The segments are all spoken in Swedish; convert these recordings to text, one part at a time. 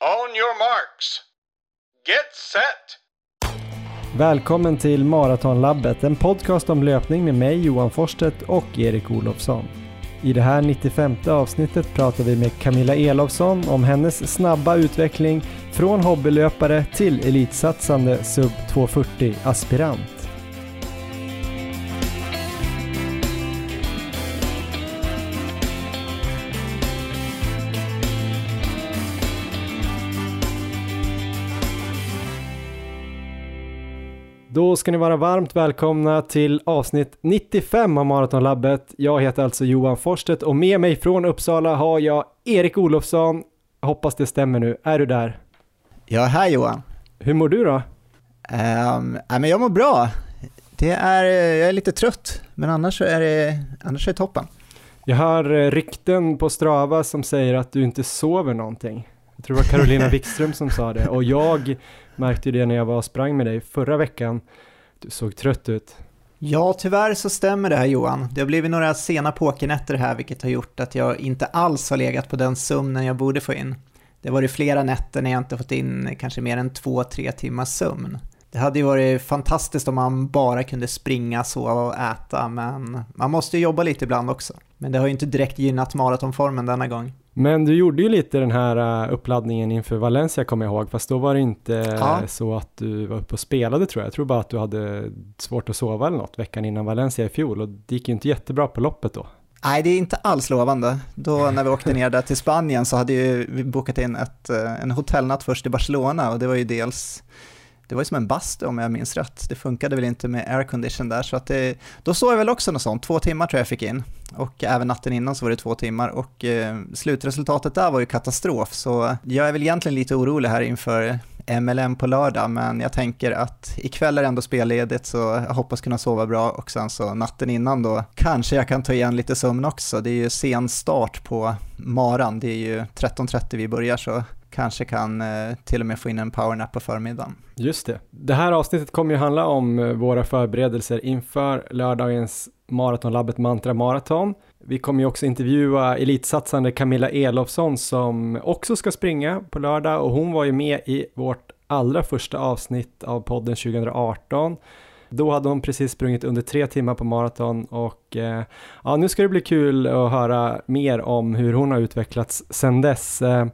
On your marks. Get set! Välkommen till Maratonlabbet, en podcast om löpning med mig Johan Forsstedt och Erik Olofsson. I det här 95 avsnittet pratar vi med Camilla Elofsson om hennes snabba utveckling från hobbylöpare till elitsatsande sub 240 aspirant. Då ska ni vara varmt välkomna till avsnitt 95 av Maratonlabbet. Jag heter alltså Johan Forsstedt och med mig från Uppsala har jag Erik Olofsson. Hoppas det stämmer nu. Är du där? Ja, här Johan. Hur mår du då? Um, ja, men jag mår bra. Det är, jag är lite trött, men annars är det, annars är det toppen. Jag har eh, rykten på Strava som säger att du inte sover någonting. Jag tror det var Carolina Wikström som sa det och jag märkte det när jag var och sprang med dig förra veckan. Du såg trött ut. Ja, tyvärr så stämmer det här Johan. Det har blivit några sena pokernätter här vilket har gjort att jag inte alls har legat på den sömnen jag borde få in. Det har varit flera nätter när jag inte fått in kanske mer än två, tre timmars sömn. Det hade ju varit fantastiskt om man bara kunde springa, sova och äta, men man måste ju jobba lite ibland också. Men det har ju inte direkt gynnat maratonformen denna gång. Men du gjorde ju lite den här äh, uppladdningen inför Valencia kommer jag ihåg, fast då var det inte Ja. så att du var uppe och spelade tror jag. Jag tror bara att du hade svårt att sova eller något veckan innan Valencia i fjol och det gick ju inte jättebra på loppet då. Nej, det är inte alls lovande. Då när vi åkte ner där till Spanien så hade ju vi bokat in ett, eh, en hotellnatt först i Barcelona och det var ju dels det var ju som en bastu om jag minns rätt. Det funkade väl inte med aircondition där så att det, då såg jag väl också något sånt, två timmar tror jag jag fick in. Och även natten innan så var det två timmar och eh, slutresultatet där var ju katastrof så jag är väl egentligen lite orolig här inför MLM på lördag men jag tänker att ikväll är det ändå spelledigt så jag hoppas kunna sova bra och sen så natten innan då kanske jag kan ta igen lite sömn också. Det är ju sen start på maran, det är ju 13.30 vi börjar så kanske kan eh, till och med få in en powernap på förmiddagen. Just det. Det här avsnittet kommer ju handla om eh, våra förberedelser inför lördagens Maratonlabbet Mantra Marathon. Vi kommer ju också intervjua elitsatsande Camilla Elofsson som också ska springa på lördag och hon var ju med i vårt allra första avsnitt av podden 2018. Då hade hon precis sprungit under tre timmar på maraton och eh, ja, nu ska det bli kul att höra mer om hur hon har utvecklats sedan dess. Eh,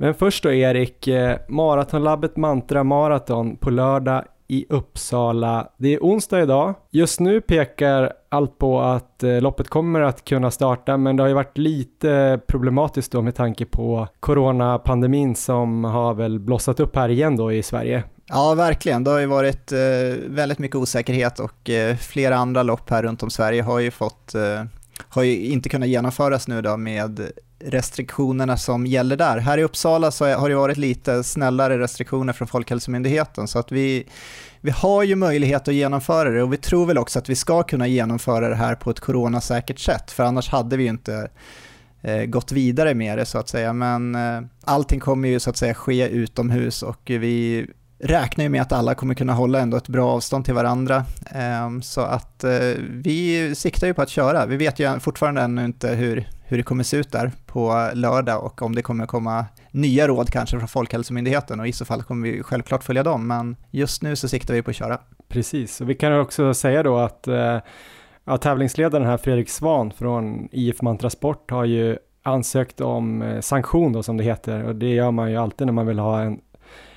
men först då Erik, eh, Maratonlabbet Mantra Marathon på lördag i Uppsala. Det är onsdag idag. Just nu pekar allt på att eh, loppet kommer att kunna starta men det har ju varit lite problematiskt då med tanke på coronapandemin som har väl blossat upp här igen då i Sverige. Ja, verkligen. Det har ju varit eh, väldigt mycket osäkerhet och eh, flera andra lopp här runt om Sverige har ju fått, eh, har ju inte kunnat genomföras nu då med restriktionerna som gäller där. Här i Uppsala så har det varit lite snällare restriktioner från Folkhälsomyndigheten så att vi, vi har ju möjlighet att genomföra det och vi tror väl också att vi ska kunna genomföra det här på ett coronasäkert sätt för annars hade vi ju inte eh, gått vidare med det så att säga men eh, allting kommer ju så att säga ske utomhus och vi räknar ju med att alla kommer kunna hålla ändå ett bra avstånd till varandra. Ehm, så att eh, vi siktar ju på att köra. Vi vet ju fortfarande ännu inte hur, hur det kommer se ut där på lördag och om det kommer komma nya råd kanske från Folkhälsomyndigheten och i så fall kommer vi självklart följa dem. Men just nu så siktar vi på att köra. Precis, och vi kan också säga då att eh, ja, tävlingsledaren här Fredrik Svan från IF Mantra Sport har ju ansökt om eh, sanktion då som det heter och det gör man ju alltid när man vill ha en,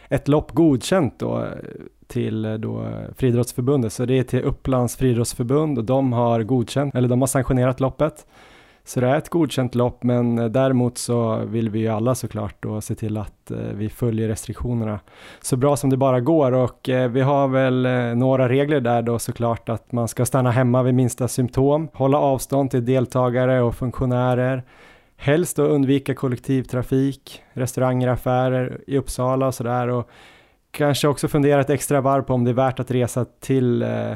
ett lopp godkänt då eh, till då Friidrottsförbundet så det är till Upplands Friidrottsförbund och de har godkänt eller de har sanktionerat loppet så det är ett godkänt lopp men eh, däremot så vill vi ju alla såklart då se till att eh, vi följer restriktionerna så bra som det bara går. Och eh, vi har väl några regler där då såklart att man ska stanna hemma vid minsta symptom, hålla avstånd till deltagare och funktionärer, helst då undvika kollektivtrafik, restauranger, affärer i Uppsala och sådär. Och kanske också fundera ett extra varv på om det är värt att resa till eh,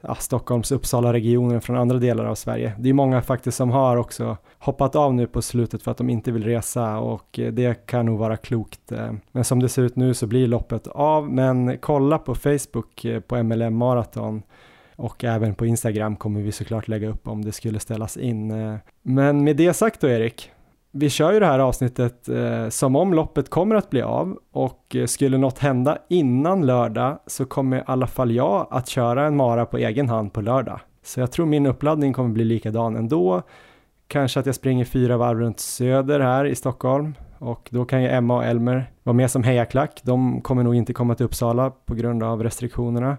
ja, Stockholms Uppsala-regionen från andra delar av Sverige. Det är många faktiskt som har också hoppat av nu på slutet för att de inte vill resa och eh, det kan nog vara klokt. Eh. Men som det ser ut nu så blir loppet av, men kolla på Facebook eh, på MLM Marathon och även på Instagram kommer vi såklart lägga upp om det skulle ställas in. Men med det sagt då Erik, vi kör ju det här avsnittet eh, som om loppet kommer att bli av och eh, skulle något hända innan lördag så kommer i alla fall jag att köra en mara på egen hand på lördag. Så jag tror min uppladdning kommer bli likadan ändå. Kanske att jag springer fyra varv runt Söder här i Stockholm och då kan ju Emma och Elmer vara med som hejaklack. De kommer nog inte komma till Uppsala på grund av restriktionerna.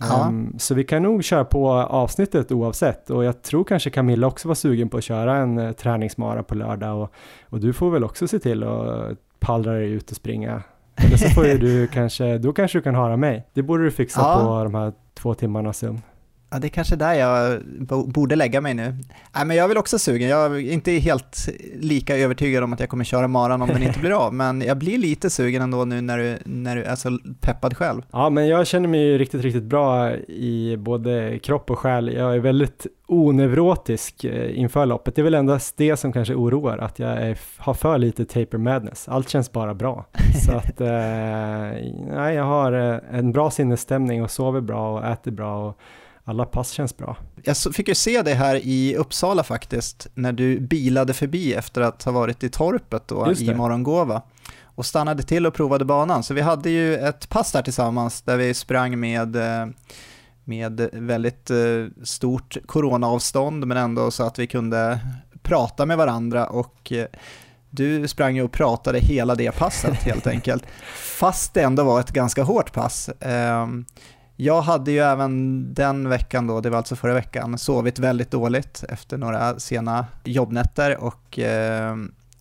Ja. Um, så vi kan nog köra på avsnittet oavsett och jag tror kanske Camilla också var sugen på att köra en uh, träningsmara på lördag och, och du får väl också se till att pallra dig ut och springa. Eller så får ju du kanske, då kanske du kan höra mig. Det borde du fixa Ja. på de här två timmarna sömn. Ja, det är kanske där jag bo- borde lägga mig nu. Nej, men jag är väl också sugen. Jag är inte helt lika övertygad om att jag kommer köra maran om den inte blir av, men jag blir lite sugen ändå nu när du, när du är så peppad själv. Ja, men jag känner mig ju riktigt, riktigt bra i både kropp och själ. Jag är väldigt oneurotisk eh, inför loppet. Det är väl endast det som kanske oroar, att jag är, har för lite taper madness. Allt känns bara bra. Så att, eh, nej, jag har eh, en bra sinnesstämning och sover bra och äter bra och alla pass känns bra. Jag fick ju se dig här i Uppsala faktiskt, när du bilade förbi efter att ha varit i torpet då i. Morgongåva och stannade till och provade banan. Så vi hade ju ett pass där tillsammans där vi sprang med, eh, med väldigt eh, stort coronaavstånd men ändå så att vi kunde prata med varandra och eh, du sprang ju och pratade hela det passet helt enkelt. Fast det ändå var ett ganska hårt pass. Jag hade ju även den veckan då, det var alltså förra veckan, sovit väldigt dåligt efter några sena jobbnätter och eh,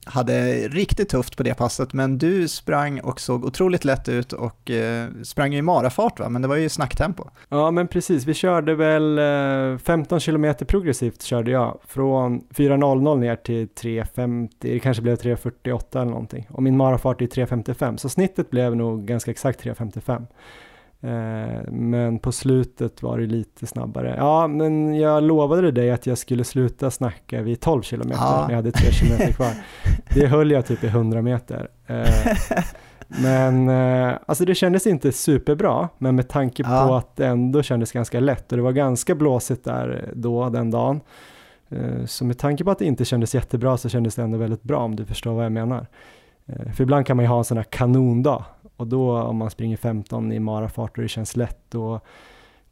hade riktigt tufft på det passet, men du sprang och såg otroligt lätt ut och eh, sprang ju i marafart va, men det var ju snacktempo. Ja, men precis. Vi körde väl eh, 15 km progressivt körde jag. Från 4.00 ner till 3.50, det kanske blev 3.48 eller någonting. Och min marafart är 3.55, så snittet blev nog ganska exakt 3.55. Eh, men på slutet var det lite snabbare. Ja, men jag lovade dig att jag skulle sluta snacka vid 12 kilometer Ja. när jag hade 3 kilometer kvar. Det höll jag typ i 100 meter. Eh, men eh, alltså det kändes inte superbra, men med tanke på Ja. att det ändå kändes ganska lätt och det var ganska blåsigt där då den dagen. Så med tanke på att det inte kändes jättebra så kändes det ändå väldigt bra om du förstår vad jag menar. För ibland kan man ju ha en sån här kanondag och då om man springer 15 i marafart och det känns lätt och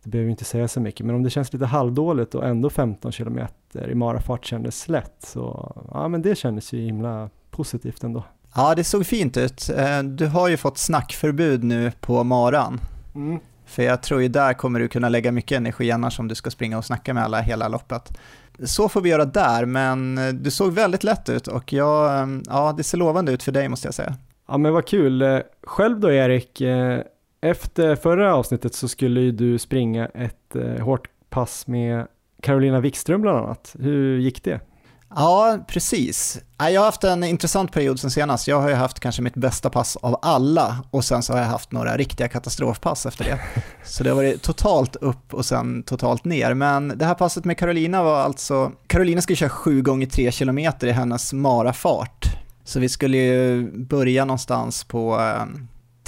det behöver inte säga så mycket, men om det känns lite halvdåligt och ändå 15 kilometer i marafart kändes lätt så ja men det kändes ju himla positivt ändå. Ja, det såg fint ut. Eh, Du har ju fått snackförbud nu på maran. Mm. För jag tror ju där kommer du kunna lägga mycket energi annars om du ska springa och snacka med alla hela loppet. Så får vi göra där, men du såg väldigt lätt ut och jag, eh, ja, det ser lovande ut för dig måste jag säga. Ja men vad kul. Eh, själv då Erik, eh, efter förra avsnittet så skulle ju du springa ett eh, hårt pass med Carolina Wikström bland annat. Hur gick det? Ja, precis. Jag har haft en intressant period sen senast. Jag har ju haft kanske mitt bästa pass av alla och sen så har jag haft några riktiga katastrofpass efter det. Så det har varit totalt upp och sen totalt ner. Men det här passet med Carolina var alltså, Carolina ska köra 7 gånger 3 km i hennes marafart. Så vi skulle ju börja någonstans på eh,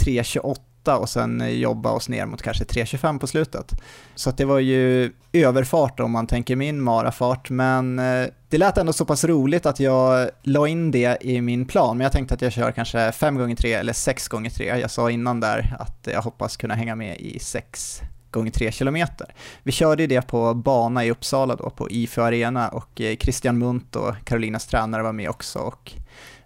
3.28 och sen jobba oss ner mot kanske 3.25 på slutet. Så att det var ju överfart om man tänker min marafart, men eh, det lät ändå så pass roligt att jag la in det i min plan, men jag tänkte att jag kör kanske 5 gånger 3 eller 6 gånger 3 Jag sa innan där att jag hoppas kunna hänga med i 6 gånger 3 kilometer. Vi körde ju det på bana i Uppsala då, på IFÖ Arena och eh, Christian Munt och Karolinas tränare var med också och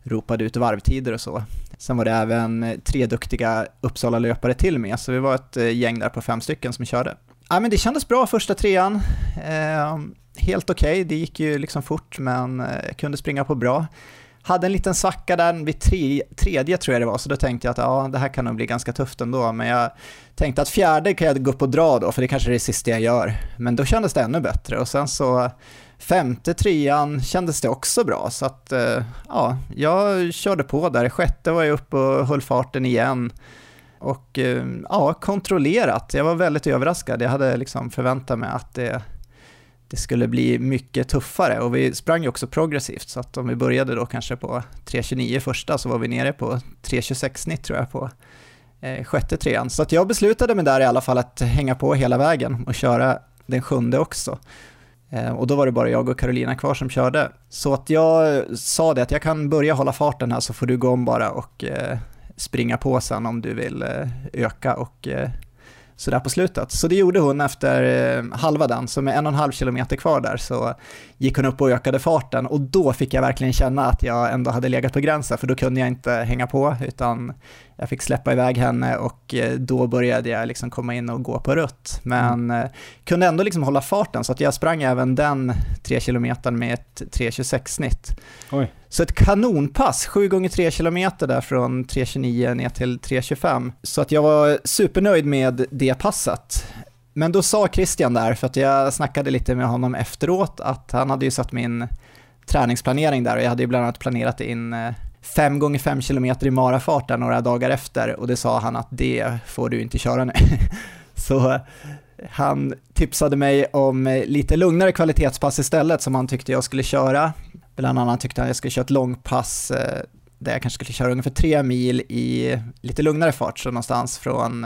ropade ut varvtider och så. Sen var det även eh, tre duktiga Uppsala-löpare till med, så vi var ett eh, gäng där på fem stycken som körde. Ja, men det kändes bra första trean. Eh, helt okej, det gick ju liksom fort, men eh, jag kunde springa på bra. Hade en liten svacka där vid tre, tredje tror jag det var, så då tänkte jag att ja, det här kan nog bli ganska tufft ändå, men jag tänkte att fjärde kan jag gå upp och dra då, för det kanske är det sista jag gör. Men då kändes det ännu bättre och sen så femte trean kändes det också bra, så att eh, ja, jag körde på där. Sjätte var jag uppe och höll farten igen. Och eh, ja, kontrollerat. Jag var väldigt överraskad. Jag hade liksom förväntat mig att det, det skulle bli mycket tuffare och vi sprang ju också progressivt så att om vi började då kanske på 3.29 första så var vi nere på 3.26 snitt tror jag på eh, sjätte trean. Så att jag beslutade mig där i alla fall att hänga på hela vägen och köra den sjunde också. Eh, och då var det bara jag och Carolina kvar som körde. Så att jag eh, sa det att jag kan börja hålla farten här så får du gå om bara och eh, springa på sen om du vill öka och sådär på slutet. Så det gjorde hon efter halva den, så med en och en halv kilometer kvar där så gick hon upp och ökade farten och då fick jag verkligen känna att jag ändå hade legat på gränsen för då kunde jag inte hänga på utan jag fick släppa iväg henne och eh, då började jag liksom komma in och gå på rött. Men mm. kunde ändå liksom hålla farten så att jag sprang även den tre kilometern med ett 3.26 snitt. Oj. Så ett kanonpass, 7 gånger 3 kilometer där från 3.29 ner till 3.25. Så att jag var supernöjd med det passet. Men då sa Christian där, för att jag snackade lite med honom efteråt, att han hade ju satt min träningsplanering där och jag hade ju bland annat planerat in 5 gånger 5 km i marafart där några dagar efter och det sa han att det får du inte köra nu. Så eh, han tipsade mig om eh, lite lugnare kvalitetspass istället som han tyckte jag skulle köra. Bland annat tyckte han att jag skulle köra ett långpass eh, där jag kanske skulle köra ungefär 3 mil i lite lugnare fart, så någonstans från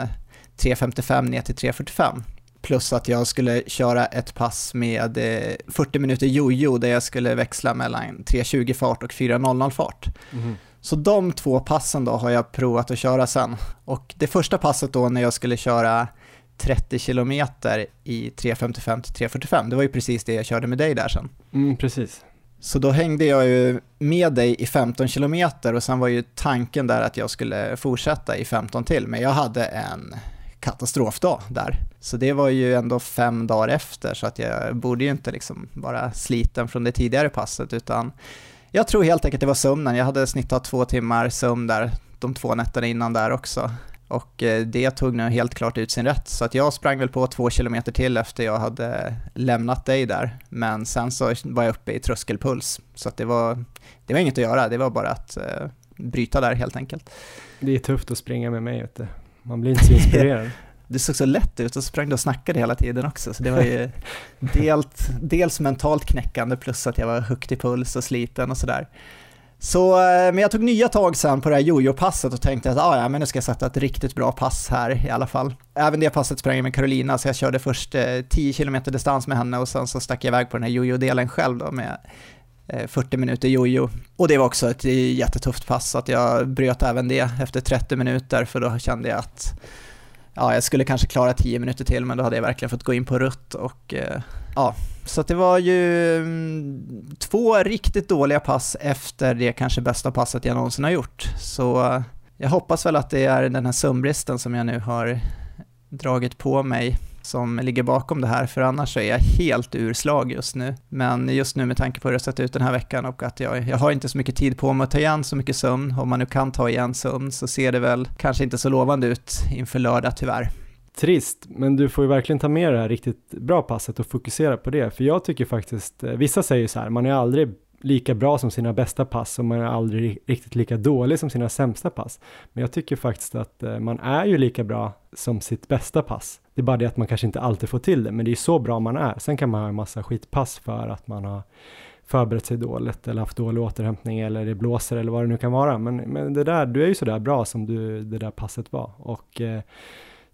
3.55 ner till 3.45. Plus att jag skulle köra ett pass med 40 eh, minuter jojo där jag skulle växla mellan 3.20 fart och 4.00 fart. Mm. Så de två passen då har jag provat att köra sen. Och det första passet då när jag skulle köra 30 kilometer i 3.55 till 3.45, det var ju precis det jag körde med dig där sen. Mm, precis. Så då hängde jag ju med dig i 15 kilometer och sen var ju tanken där att jag skulle fortsätta i 15 till, men jag hade en katastrofdag där. Så det var ju ändå fem dagar efter, så att jag borde ju inte liksom vara sliten från det tidigare passet, utan jag tror helt enkelt det var sömnen. Jag hade snittat två timmar sömn där, de två nätterna innan där också. Och eh, det tog nu helt klart ut sin rätt, så att jag sprang väl på två kilometer till efter jag hade lämnat dig där. Men sen så var jag uppe i tröskelpuls, så att det var, det var inget att göra, det var bara att eh, bryta där helt enkelt. Det är tufft att springa med mig, vet du. Man blir inte så inspirerad. du såg så lätt ut och så sprang du och snackade hela tiden också, så det var ju dels, dels mentalt knäckande plus att jag var högt i puls och sliten och sådär. Så, eh, men jag tog nya tag sen på det här jojo-passet och tänkte att ah, ja, men nu ska jag sätta ett riktigt bra pass här i alla fall. Även det passet sprang jag med Carolina, så jag körde först eh, 10 km distans med henne och sen så stack jag iväg på den här jojo-delen själv då med Eh, 40 minuter jojo. Och det var också ett jättetufft pass, så att jag bröt även det efter 30 minuter, för då kände jag att ja, jag skulle kanske klara 10 minuter till, men då hade jag verkligen fått gå in på rutt och eh, ja, så det var ju mm, två riktigt dåliga pass efter det kanske bästa passet jag någonsin har gjort. Så eh, jag hoppas väl att det är den här sömnbristen som jag nu har dragit på mig som ligger bakom det här, för annars så är jag helt urslag just nu. Men just nu med tanke på hur det har sett ut den här veckan och att jag, jag har inte så mycket tid på mig att ta igen så mycket sömn, om man nu kan ta igen sömn, så ser det väl kanske inte så lovande ut inför lördag tyvärr. Trist, men du får ju verkligen ta med det här riktigt bra passet och fokusera på det, för jag tycker faktiskt, eh, vissa säger så här, man är aldrig lika bra som sina bästa pass och man är aldrig riktigt lika dålig som sina sämsta pass. Men jag tycker faktiskt att eh, man är ju lika bra som sitt bästa pass. Det är bara det att man kanske inte alltid får till det, men det är så bra man är. Sen kan man ha en massa skitpass för att man har förberett sig dåligt eller haft dålig återhämtning eller det blåser eller vad det nu kan vara. Men, men det där, du är ju sådär bra som du, det där passet var och eh,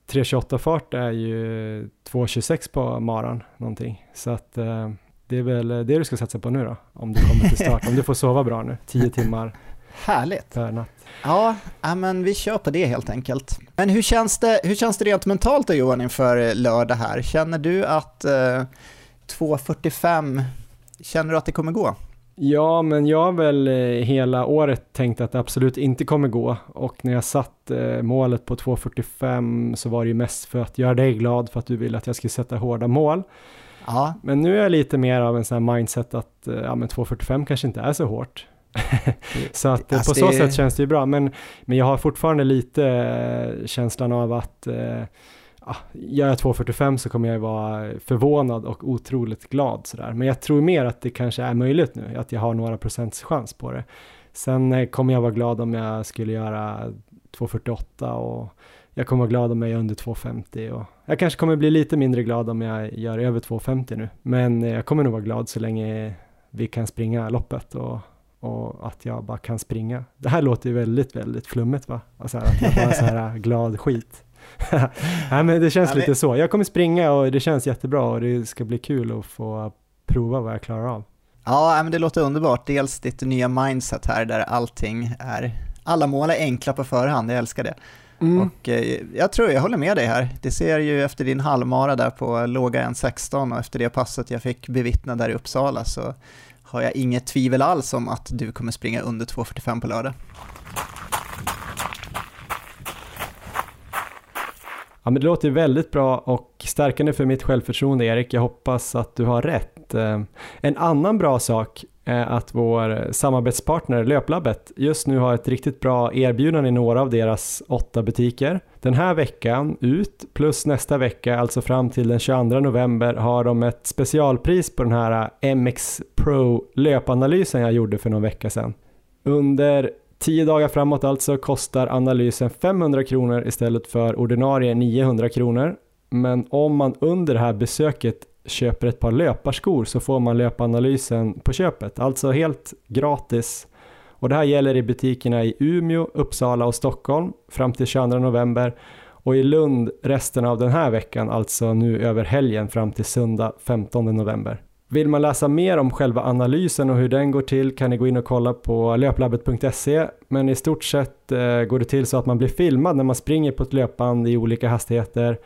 3.28 fart är ju 2.26 på maran någonting. Så att eh, det är väl det du ska satsa på nu då, om du kommer till start, om du får sova bra nu, 10 timmar Härligt! per natt. Ja, men vi kör på det helt enkelt. Men hur känns det, hur känns det rent mentalt då Johan inför lördag här? Känner du att eh, 2.45, känner du att det kommer gå? Ja, men jag har väl eh, hela året tänkt att det absolut inte kommer gå och när jag satt eh, målet på 2.45 så var det ju mest för att göra dig glad för att du ville att jag skulle sätta hårda mål. Ja. Men nu är jag lite mer av en sån här mindset att eh, ja, men 2.45 kanske inte är så hårt. så att alltså på så det... sätt känns det ju bra, men, men jag har fortfarande lite känslan av att eh, ja, gör jag 2.45 så kommer jag vara förvånad och otroligt glad sådär. Men jag tror mer att det kanske är möjligt nu, att jag har några procents chans på det. Sen eh, kommer jag vara glad om jag skulle göra 2.48 och jag kommer vara glad om jag är under 2.50 och jag kanske kommer bli lite mindre glad om jag gör över 2.50 nu. Men eh, jag kommer nog vara glad så länge vi kan springa loppet och, och att jag bara kan springa. Det här låter ju väldigt, väldigt flummigt va? Alltså att jag bara är så här glad skit. Nej men det känns lite så. Jag kommer springa och det känns jättebra och det ska bli kul att få prova vad jag klarar av. Ja, men det låter underbart. Dels ditt nya mindset här där allting är, alla mål är enkla på förhand, jag älskar det. Mm. Och eh, jag tror jag håller med dig här. Det ser ju efter din halvmara där på låga 1.16 och efter det passet jag fick bevittna där i Uppsala så har jag inget tvivel alls om att du kommer springa under 2.45 på lördag. Ja, men det låter väldigt bra och stärkande för mitt självförtroende Erik. Jag hoppas att du har rätt. Eh, en annan bra sak är att vår samarbetspartner Löplabbet just nu har ett riktigt bra erbjudande i några av deras åtta butiker. Den här veckan ut plus nästa vecka, alltså fram till den 22 november, har de ett specialpris på den här eh, MX Pro löpanalysen jag gjorde för någon vecka sedan. Under 10 dagar framåt alltså kostar analysen 500 kronor istället för ordinarie 900 kronor. Men om man under det här besöket köper ett par löparskor så får man löpanalysen på köpet, alltså helt gratis. Och det här gäller i butikerna i Umeå, Uppsala och Stockholm fram till 22 november och i Lund resten av den här veckan, alltså nu över helgen fram till söndag 15 november. Vill man läsa mer om själva analysen och hur den går till kan ni gå in och kolla på löplabbet.se men i stort sett eh, går det till så att man blir filmad när man springer på ett löpband i olika hastigheter.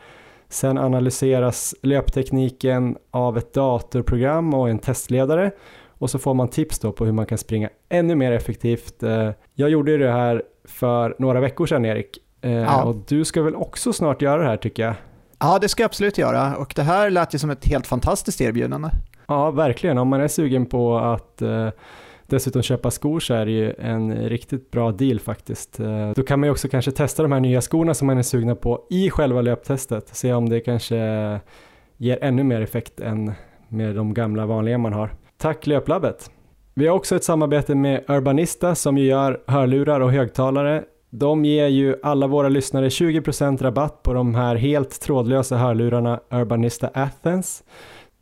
Sen analyseras löptekniken av ett datorprogram och en testledare och så får man tips då på hur man kan springa ännu mer effektivt. Eh, jag gjorde ju det här för några veckor sedan Erik eh, ja. och du ska väl också snart göra det här tycker jag? Ja, det ska jag absolut göra och det här lät ju som ett helt fantastiskt erbjudande. Ja, verkligen. Om man är sugen på att eh, dessutom köpa skor så är det ju en riktigt bra deal faktiskt. Eh, då kan man ju också kanske testa de här nya skorna som man är sugna på i själva löptestet. Se om det kanske ger ännu mer effekt än med de gamla vanliga man har. Tack Löplabbet! Vi har också ett samarbete med Urbanista som ju gör hörlurar och högtalare. De ger ju alla våra lyssnare 20% rabatt på de här helt trådlösa hörlurarna Urbanista Athens.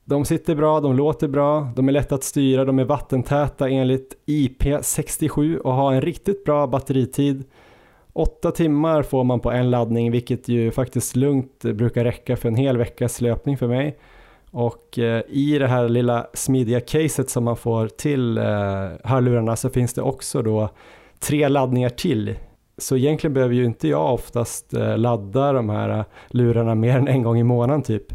De sitter bra, de låter bra, de är lätta att styra, de är vattentäta enligt IP67 och har en riktigt bra batteritid. Åtta timmar får man på en laddning vilket ju faktiskt lugnt brukar räcka för en hel veckas löpning för mig. Och eh, i det här lilla smidiga caset som man får till eh, hörlurarna så finns det också då tre laddningar till. Så egentligen behöver ju inte jag oftast eh, ladda de här eh, lurarna mer än en gång i månaden typ.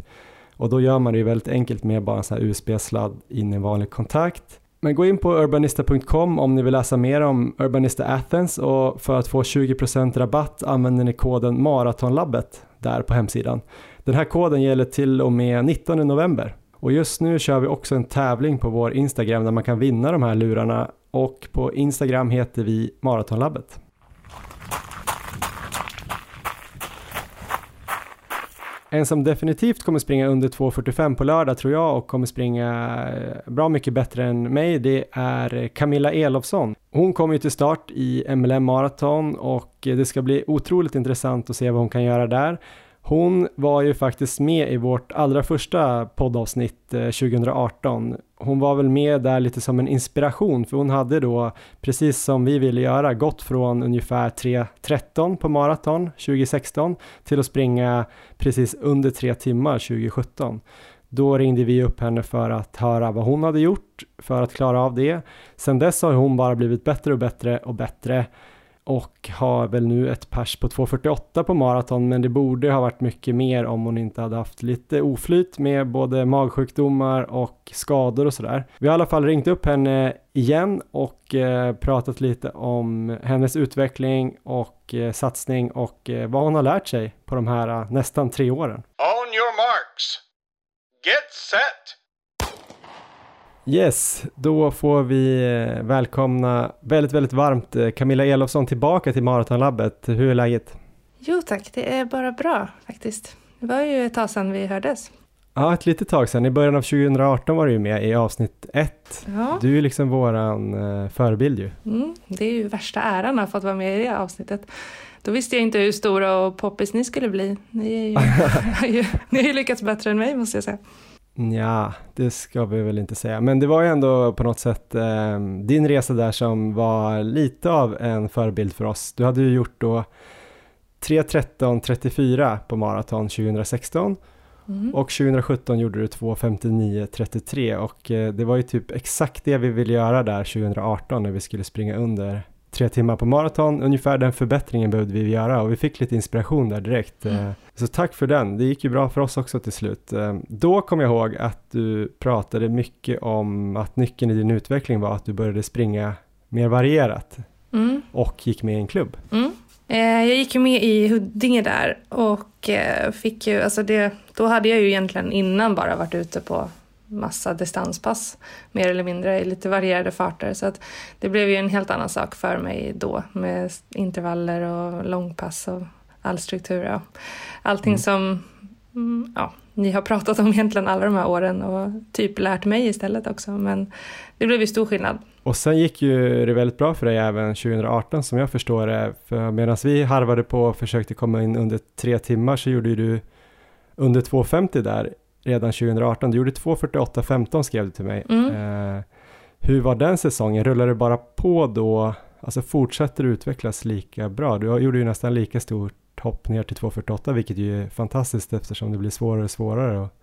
Och då gör man det ju väldigt enkelt med bara en sån här USB-sladd in i en vanlig kontakt. Men gå in på urbanista.com om ni vill läsa mer om Urbanista Athens och för att få 20% rabatt använder ni koden Maratonlabbet där på hemsidan. Den här koden gäller till och med 19 november. Och just nu kör vi också en tävling på vår Instagram där man kan vinna de här lurarna och på Instagram heter vi Maratonlabbet. En som definitivt kommer springa under 2.45 på lördag tror jag och kommer springa eh, bra mycket bättre än mig det är Camilla Elofsson. Hon kommer ju till start i MLM Marathon och det ska bli otroligt intressant att se vad hon kan göra där. Hon var ju faktiskt med i vårt allra första poddavsnitt eh, 2018. Hon var väl med där lite som en inspiration för hon hade då, precis som vi ville göra, gått från ungefär 3.13 på maraton 2016 till att springa precis under tre timmar 2017. Då ringde vi upp henne för att höra vad hon hade gjort för att klara av det. Sen dess har hon bara blivit bättre och bättre och bättre och har väl nu ett pers på 2.48 på maraton men det borde ha varit mycket mer om hon inte hade haft lite oflyt med både magsjukdomar och skador och sådär. Vi har i alla fall ringt upp henne igen och eh, pratat lite om hennes utveckling och eh, satsning och eh, vad hon har lärt sig på de här eh, nästan tre åren. On your marks. Get set! Yes, då får vi eh, välkomna väldigt, väldigt varmt eh, Camilla Elofsson tillbaka till Maratonlabbet. Hur är läget? Jo tack, det är bara bra faktiskt. Det var ju ett tag sedan vi hördes. Ja, ett litet tag sedan. I början av 2018 var du ju med i avsnitt ett. Ja. Du är liksom våran uh, förebild ju. Mm, det är ju värsta äran att ha fått vara med i det avsnittet. Då visste jag inte hur stora och poppis ni skulle bli. Ni, är ju, ni har ju lyckats bättre än mig måste jag säga. Ja, det ska vi väl inte säga, men det var ju ändå på något sätt eh, din resa där som var lite av en förebild för oss. Du hade ju gjort då 3.13.34 på maraton 2016 Mm. Och 2017 gjorde du 2.59.33 och eh, det var ju typ exakt det vi ville göra där 2018 när vi skulle springa under tre timmar på maraton. Ungefär den förbättringen behövde vi göra och vi fick lite inspiration där direkt. Mm. Eh, så tack för den, det gick ju bra för oss också till slut. Eh, då kom jag ihåg att du pratade mycket om att nyckeln i din utveckling var att du började springa mer varierat mm. och gick med i en klubb. Mm. Eh, jag gick ju med i Huddinge där och fick ju, alltså det, då hade jag ju egentligen innan bara varit ute på massa distanspass mer eller mindre i lite varierade farter. Så att det blev ju en helt annan sak för mig då med intervaller och långpass och all struktur. Ja. Allting mm. som mm, ja, ni har pratat om egentligen alla de här åren och typ lärt mig istället också. Men det blev ju stor skillnad. Och sen gick ju det väldigt bra för dig även 2018 som jag förstår det. För medan vi harvade på och försökte komma in under tre timmar så gjorde ju du under 2.50 där redan 2018. Du gjorde 2.48.15 skrev du till mig. Mm. Eh, hur var den säsongen? Rullar det bara på då? Alltså fortsätter du utvecklas lika bra? Du gjorde ju nästan lika stort hopp ner till 2.48 vilket ju är fantastiskt eftersom det blir svårare och svårare att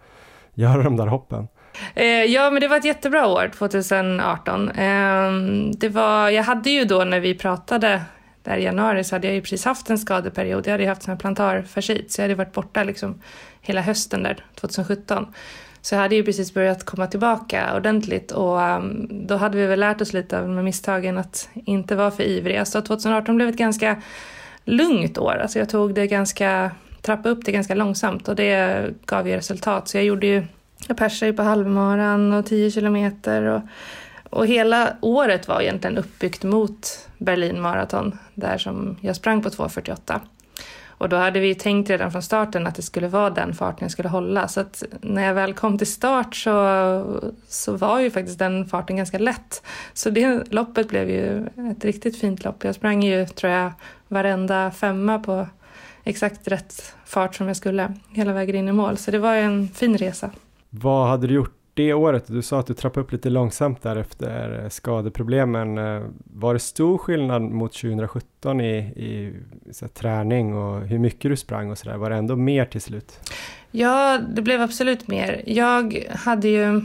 göra de där hoppen. Eh, ja, men det var ett jättebra år, 2018. Eh, det var, jag hade ju då när vi pratade där i januari så hade jag ju precis haft en skadeperiod. Jag hade ju haft en plantarfascit så jag hade varit borta liksom hela hösten där 2017. Så jag hade ju precis börjat komma tillbaka ordentligt och um, då hade vi väl lärt oss lite av misstagen att inte vara för ivriga. Så 2018 blev ett ganska lugnt år. Alltså jag tog det ganska, trappade upp det ganska långsamt och det gav ju resultat. Så jag gjorde ju, jag persade ju på halvmaran och 10 kilometer och, och hela året var egentligen uppbyggt mot Berlin Marathon där som jag sprang på 2.48. Och då hade vi tänkt redan från starten att det skulle vara den farten jag skulle hålla. Så att när jag väl kom till start så, så var ju faktiskt den farten ganska lätt. Så det loppet blev ju ett riktigt fint lopp. Jag sprang ju, tror jag, varenda femma på exakt rätt fart som jag skulle hela vägen in i mål. Så det var en fin resa. Vad hade du gjort det året, du sa att du trappade upp lite långsamt där efter skadeproblemen. Eh, var det stor skillnad mot 2017 i, i så här, träning och hur mycket du sprang och sådär? Var det ändå mer till slut? Ja, det blev absolut mer. Jag hade ju...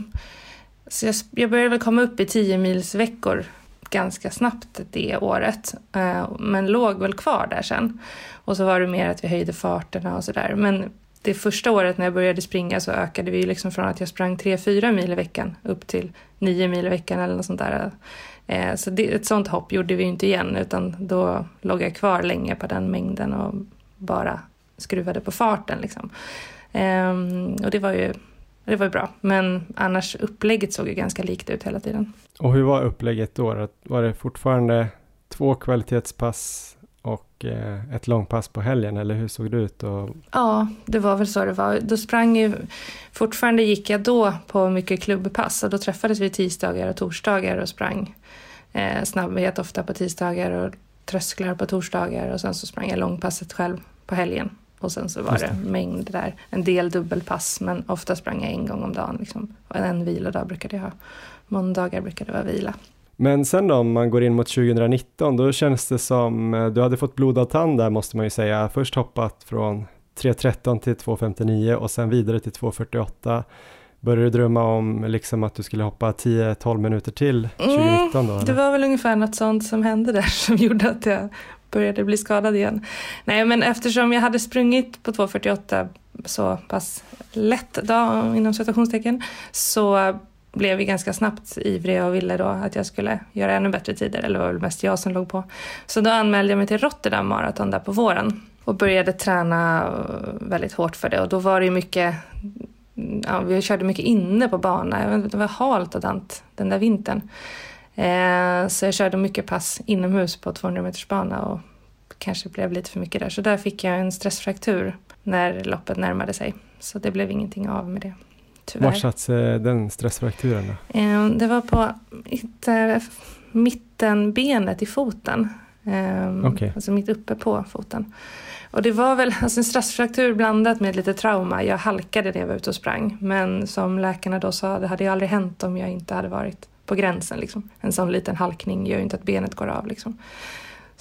Så jag, jag började väl komma upp i 10 mils veckor ganska snabbt det året, eh, men låg väl kvar där sen. Och så var det mer att vi höjde farterna och sådär. Men det första året när jag började springa så ökade vi liksom från att jag sprang 3-4 mil i veckan upp till 9 mil i veckan eller något sånt där. Eh, så det, ett sånt hopp gjorde vi inte igen utan då låg jag kvar länge på den mängden och bara skruvade på farten. Liksom. Ehm, och det var ju det var ju bra, men annars upplägget såg ju ganska likt ut hela tiden. Och hur var upplägget då? Var det fortfarande två kvalitetspass och eh, ett långpass på helgen eller hur såg det ut? Och... Ja, det var väl så det var. Då sprang ju, fortfarande gick jag då på mycket klubbpass och då träffades vi tisdagar och torsdagar och sprang eh, snabbhet ofta på tisdagar och trösklar på torsdagar och sen så sprang jag långpasset själv på helgen. Och sen så var det. det mängd där, en del dubbelpass men ofta sprang jag en gång om dagen. Liksom. Och en vilodag brukade jag ha. Måndagar brukade det vara vila. Men sen då om man går in mot 2019 då känns det som eh, du hade fått blodad tand där måste man ju säga. Först hoppat från 3.13 till 2.59 och sen vidare till 2.48. Började du drömma om liksom att du skulle hoppa 10-12 minuter till 2019 då? Mm, det var väl ungefär något sånt som hände där som gjorde att jag började bli skadad igen. Nej men eftersom jag hade sprungit på 2.48 så pass lätt då, inom citationstecken så blev ju ganska snabbt ivrig och ville då att jag skulle göra ännu bättre tider, eller det var väl mest jag som låg på. Så då anmälde jag mig till Rotterdam Marathon där på våren och började träna eh, väldigt hårt för det och då var det ju mycket Ja, vi körde mycket inne på banan. Det var halt och dant den där vintern. Eh, så jag körde mycket pass inomhus på 200 meters bana och kanske blev lite för mycket där. Så där fick jag en stressfraktur när loppet närmade sig. Så det blev ingenting av med det. Tyvärr. Var satt den stressfrakturen då? Ehm, det var på mittenbenet i foten. Ehm, okay. Alltså mitt uppe på foten. Och det var väl alltså en stressfraktur blandat med lite trauma. Jag halkade när jag var ute och sprang. Men som läkarna då sa, det hade ju aldrig hänt om jag inte hade varit på gränsen. Liksom. En sån liten halkning gör ju inte att benet går av. Liksom.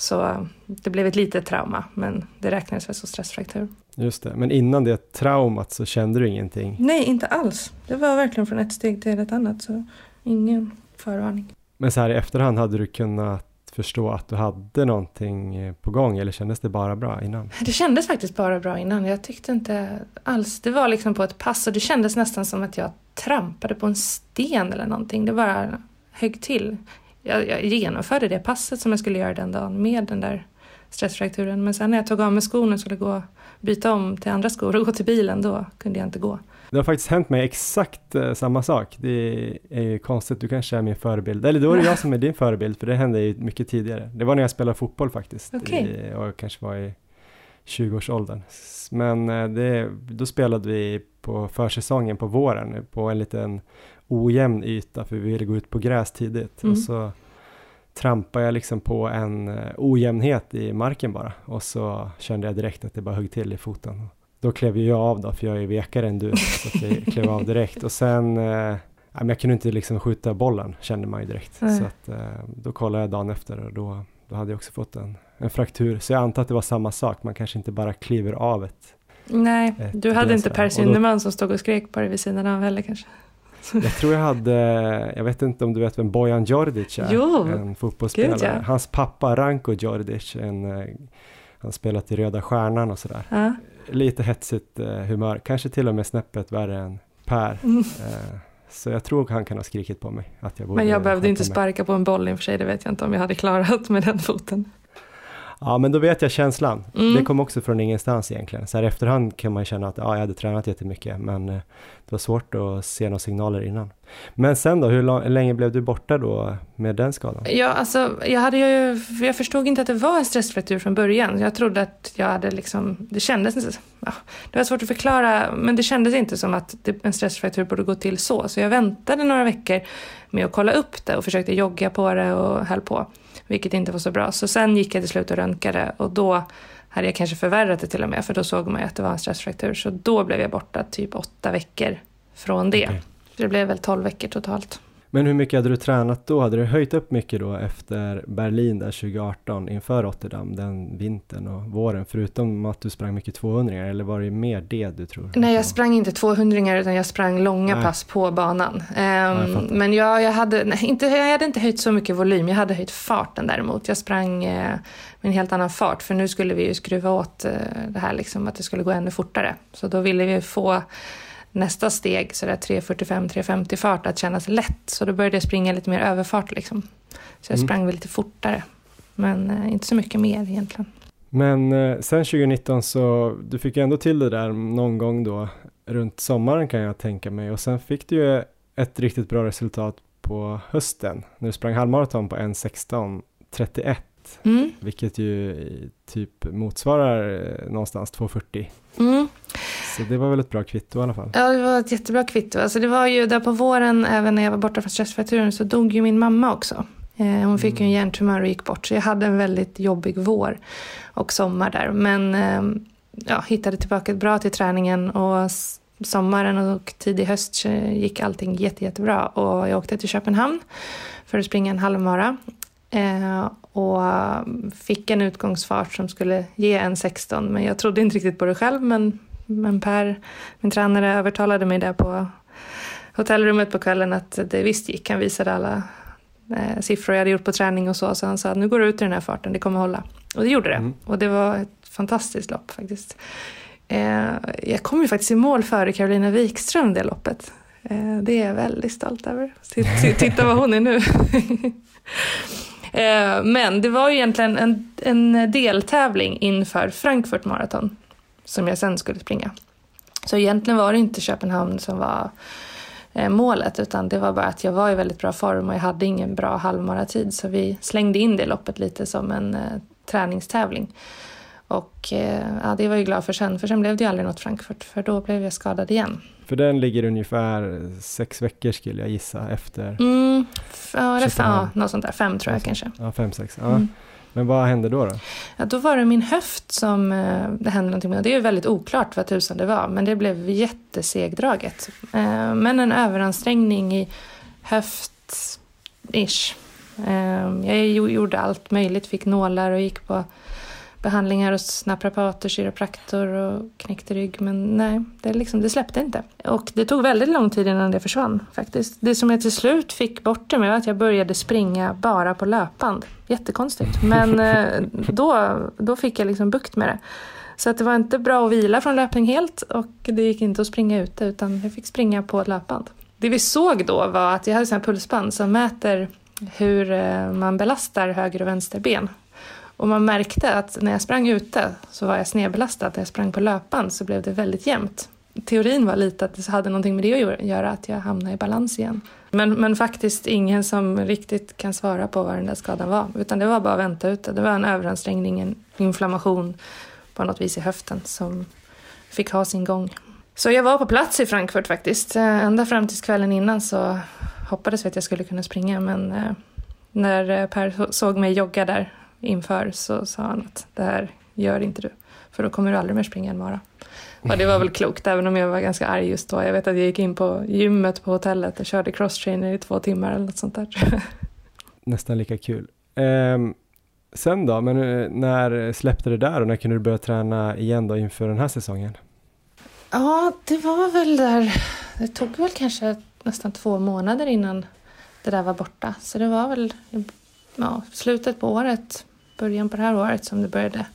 Så det blev ett litet trauma, men det räknades väl som stressfraktur. Just det, men innan det traumat så kände du ingenting? Nej, inte alls. Det var verkligen från ett steg till ett annat, så ingen förvarning. Men så här i efterhand, hade du kunnat förstå att du hade någonting eh, på gång eller kändes det bara bra innan? Det kändes faktiskt bara bra innan. Jag tyckte inte alls, det var liksom på ett pass och det kändes nästan som att jag trampade på en sten eller någonting. Det bara högg till. Jag, jag genomförde det passet som jag skulle göra den dagen med den där stressfrakturen. Men sen när jag tog av mig skorna och skulle gå byta om till andra skor och gå till bilen, då kunde jag inte gå. Det har faktiskt hänt mig exakt eh, samma sak. Det är ju konstigt, du kanske är min förebild. Eller då är det jag som är din förebild, för det hände ju mycket tidigare. Det var när jag spelade fotboll faktiskt. Okej. I, och jag kanske var i 20-årsåldern. Men eh, det, då spelade vi på försäsongen på våren på en liten ojämn yta, för vi ville gå ut på gräs tidigt. Mm. Och så trampade jag liksom på en eh, ojämnhet i marken bara. Och så kände jag direkt att det bara högg till i foten. Då klev ju jag av då, för jag är vekare än du, så jag klev av direkt. Och sen, eh, jag kunde inte liksom skjuta bollen, kände man ju direkt. Nej. Så att, eh, då kollade jag dagen efter och då, då hade jag också fått en, en fraktur. Så jag antar att det var samma sak, man kanske inte bara kliver av ett. Nej, Ett du hade inte. Per Synderman som stod och skrek på dig vid sidan av heller kanske? Jag tror jag hade, jag vet inte om du vet vem Bojan Djordjic är? Jo, en fotbollsspelare. gud, ja. Hans pappa Ranko Djordjic, en, eh, han spelat i Röda Stjärnan och sådär. Ja. Lite hetsigt eh, humör, kanske till och med snäppet värre än Per. Mm. Eh, så jag tror han kan ha skrikit på mig att jag borde Men jag behövde inte mig. sparka på en boll i och för sig, det vet jag inte om jag hade klarat med den foten. Ja, men då vet jag känslan. Mm. Det kom också från ingenstans egentligen. Så här efterhand kan man känna att ja, jag hade tränat jättemycket, men eh, det var svårt att se några signaler innan. Men sen då, hur länge blev du borta då med den skadan? Ja, alltså, jag, hade ju, jag förstod inte att det var en stressfraktur från början. Jag trodde att jag hade liksom, det kändes inte, ja, det var svårt att förklara, men det kändes inte som att en stressfraktur borde gå till så. Så jag väntade några veckor med att kolla upp det och försökte jogga på det och höll på. Vilket inte var så bra. Så sen gick jag till slut och röntgade och då hade jag kanske förvärrat det till och med, för då såg man ju att det var en stressfraktur. Så då blev jag borta typ åtta veckor från det. Så det blev väl tolv veckor totalt. Men hur mycket hade du tränat då? Hade du höjt upp mycket då efter Berlin där 2018 inför Rotterdam den vintern och våren? Förutom att du sprang mycket 200 eller var det mer det du tror? Nej, jag sprang inte 200 utan jag sprang långa Nej. pass på banan. jag Ehm, men jag, jag, hade, nej, inte, jag hade inte höjt så mycket volym, jag hade höjt farten däremot. Jag sprang eh, med en helt annan fart för nu skulle vi ju skruva åt eh, det här liksom, att det skulle gå ännu fortare. Så då ville vi få nästa steg, sådär 3.45-3.50 fart, att kännas lätt. Så då började jag springa lite mer överfart liksom. Så jag Mm. sprang väl lite fortare. Men eh, inte så mycket mer egentligen. Men eh, sen 2019 så, du fick ju ändå till det där någon gång då runt sommaren kan jag tänka mig och sen fick du ju ett riktigt bra resultat på hösten när du sprang halvmaraton på 1.16.31 Mm. vilket ju eh, typ motsvarar eh, någonstans 2.40 Mm. så det var väl ett bra kvitto i alla fall. Ja, det var ett jättebra kvitto. Alltså det var ju där på våren, även när jag var borta från stressfrakturen, så dog ju min mamma också. Eh, hon fick ju en Mm. hjärntumör och gick bort, så jag hade en väldigt jobbig vår och sommar där. Men eh, ja, hittade tillbaka bra till träningen och sommaren och tidig höst gick allting jätte, jättebra. Och jag åkte till Köpenhamn för att springa en halvmara. Och fick en utgångsfart som skulle ge en 16 men jag trodde inte riktigt på det själv men, men Per, min tränare, övertalade mig där på hotellrummet på kvällen att det visst gick. Han visade alla eh, siffror jag hade gjort på träning och så så han sa att nu går du ut i den här farten, det kommer hålla. Och det gjorde det. Mm. Och det var ett fantastiskt lopp faktiskt. Eh, jag kom ju faktiskt i mål före Carolina Wikström det loppet. Eh, det är jag väldigt stolt över. Titta vad hon är nu. Eh, men det var ju egentligen en, en deltävling inför Frankfurt Marathon som jag sen skulle springa. Så egentligen var det inte Köpenhamn som var eh, målet utan det var bara att jag var i väldigt bra form och jag hade ingen bra halvmaratid så vi slängde in det loppet lite som en eh, träningstävling. Och eh, ja, det var jag glad för sen för sen blev det ju aldrig något Frankfurt för då blev jag skadad igen. För den ligger ungefär sex veckor skulle jag gissa efter, Mm, f- ja, något sånt där, fem tror jag kanske. ja fem, sex. Ja. Mm. Men vad hände då? då? Ja, då var det min höft som eh, det hände någonting med. Det är ju väldigt oklart vad tusan det var, men det blev jättesegdraget. Eh, men en överansträngning i höft-ish. Jag gjorde allt möjligt, fick nålar och gick på behandlingar hos naprapater, kiropraktor och knäckte rygg. Men nej, det, liksom, det släppte inte. Och det tog väldigt lång tid innan det försvann faktiskt. Det som jag till slut fick bort det med var att jag började springa bara på löpband. Jättekonstigt. Men eh, då, då fick jag liksom bukt med det. Så att det var inte bra att vila från löpning helt och det gick inte att springa ute utan jag fick springa på löpband. Det vi såg då var att jag hade sådana pulsband som mäter hur eh, man belastar höger och vänster ben. Och man märkte att när jag sprang ute så var jag snedbelastad. När jag sprang på löpband så blev det väldigt jämnt. Teorin var lite att det hade någonting med det att göra, att jag hamnade i balans igen. Men, men faktiskt ingen som riktigt kan svara på vad den där skadan var. Utan det var bara att vänta ute. Det var en överansträngning, en inflammation på något vis i höften som fick ha sin gång. Så jag var på plats i Frankfurt faktiskt. Eh, ända fram till kvällen innan så hoppades vi att jag skulle kunna springa men eh, när eh, Per såg mig jogga där inför så sa han att det här gör inte du för då kommer du aldrig mer springa en mara. Och det var väl klokt även om jag var ganska arg just då. Jag vet att jag gick in på gymmet på hotellet och körde crosstrainer i två timmar eller något sånt där. Nästan lika kul. Um, sen då, men eh, när släppte det där och när kunde du börja träna igen då inför den här säsongen? Ja, det var väl där, det tog väl kanske nästan två månader innan det där var borta. Så det var väl ja, slutet på året, början på det här året som det började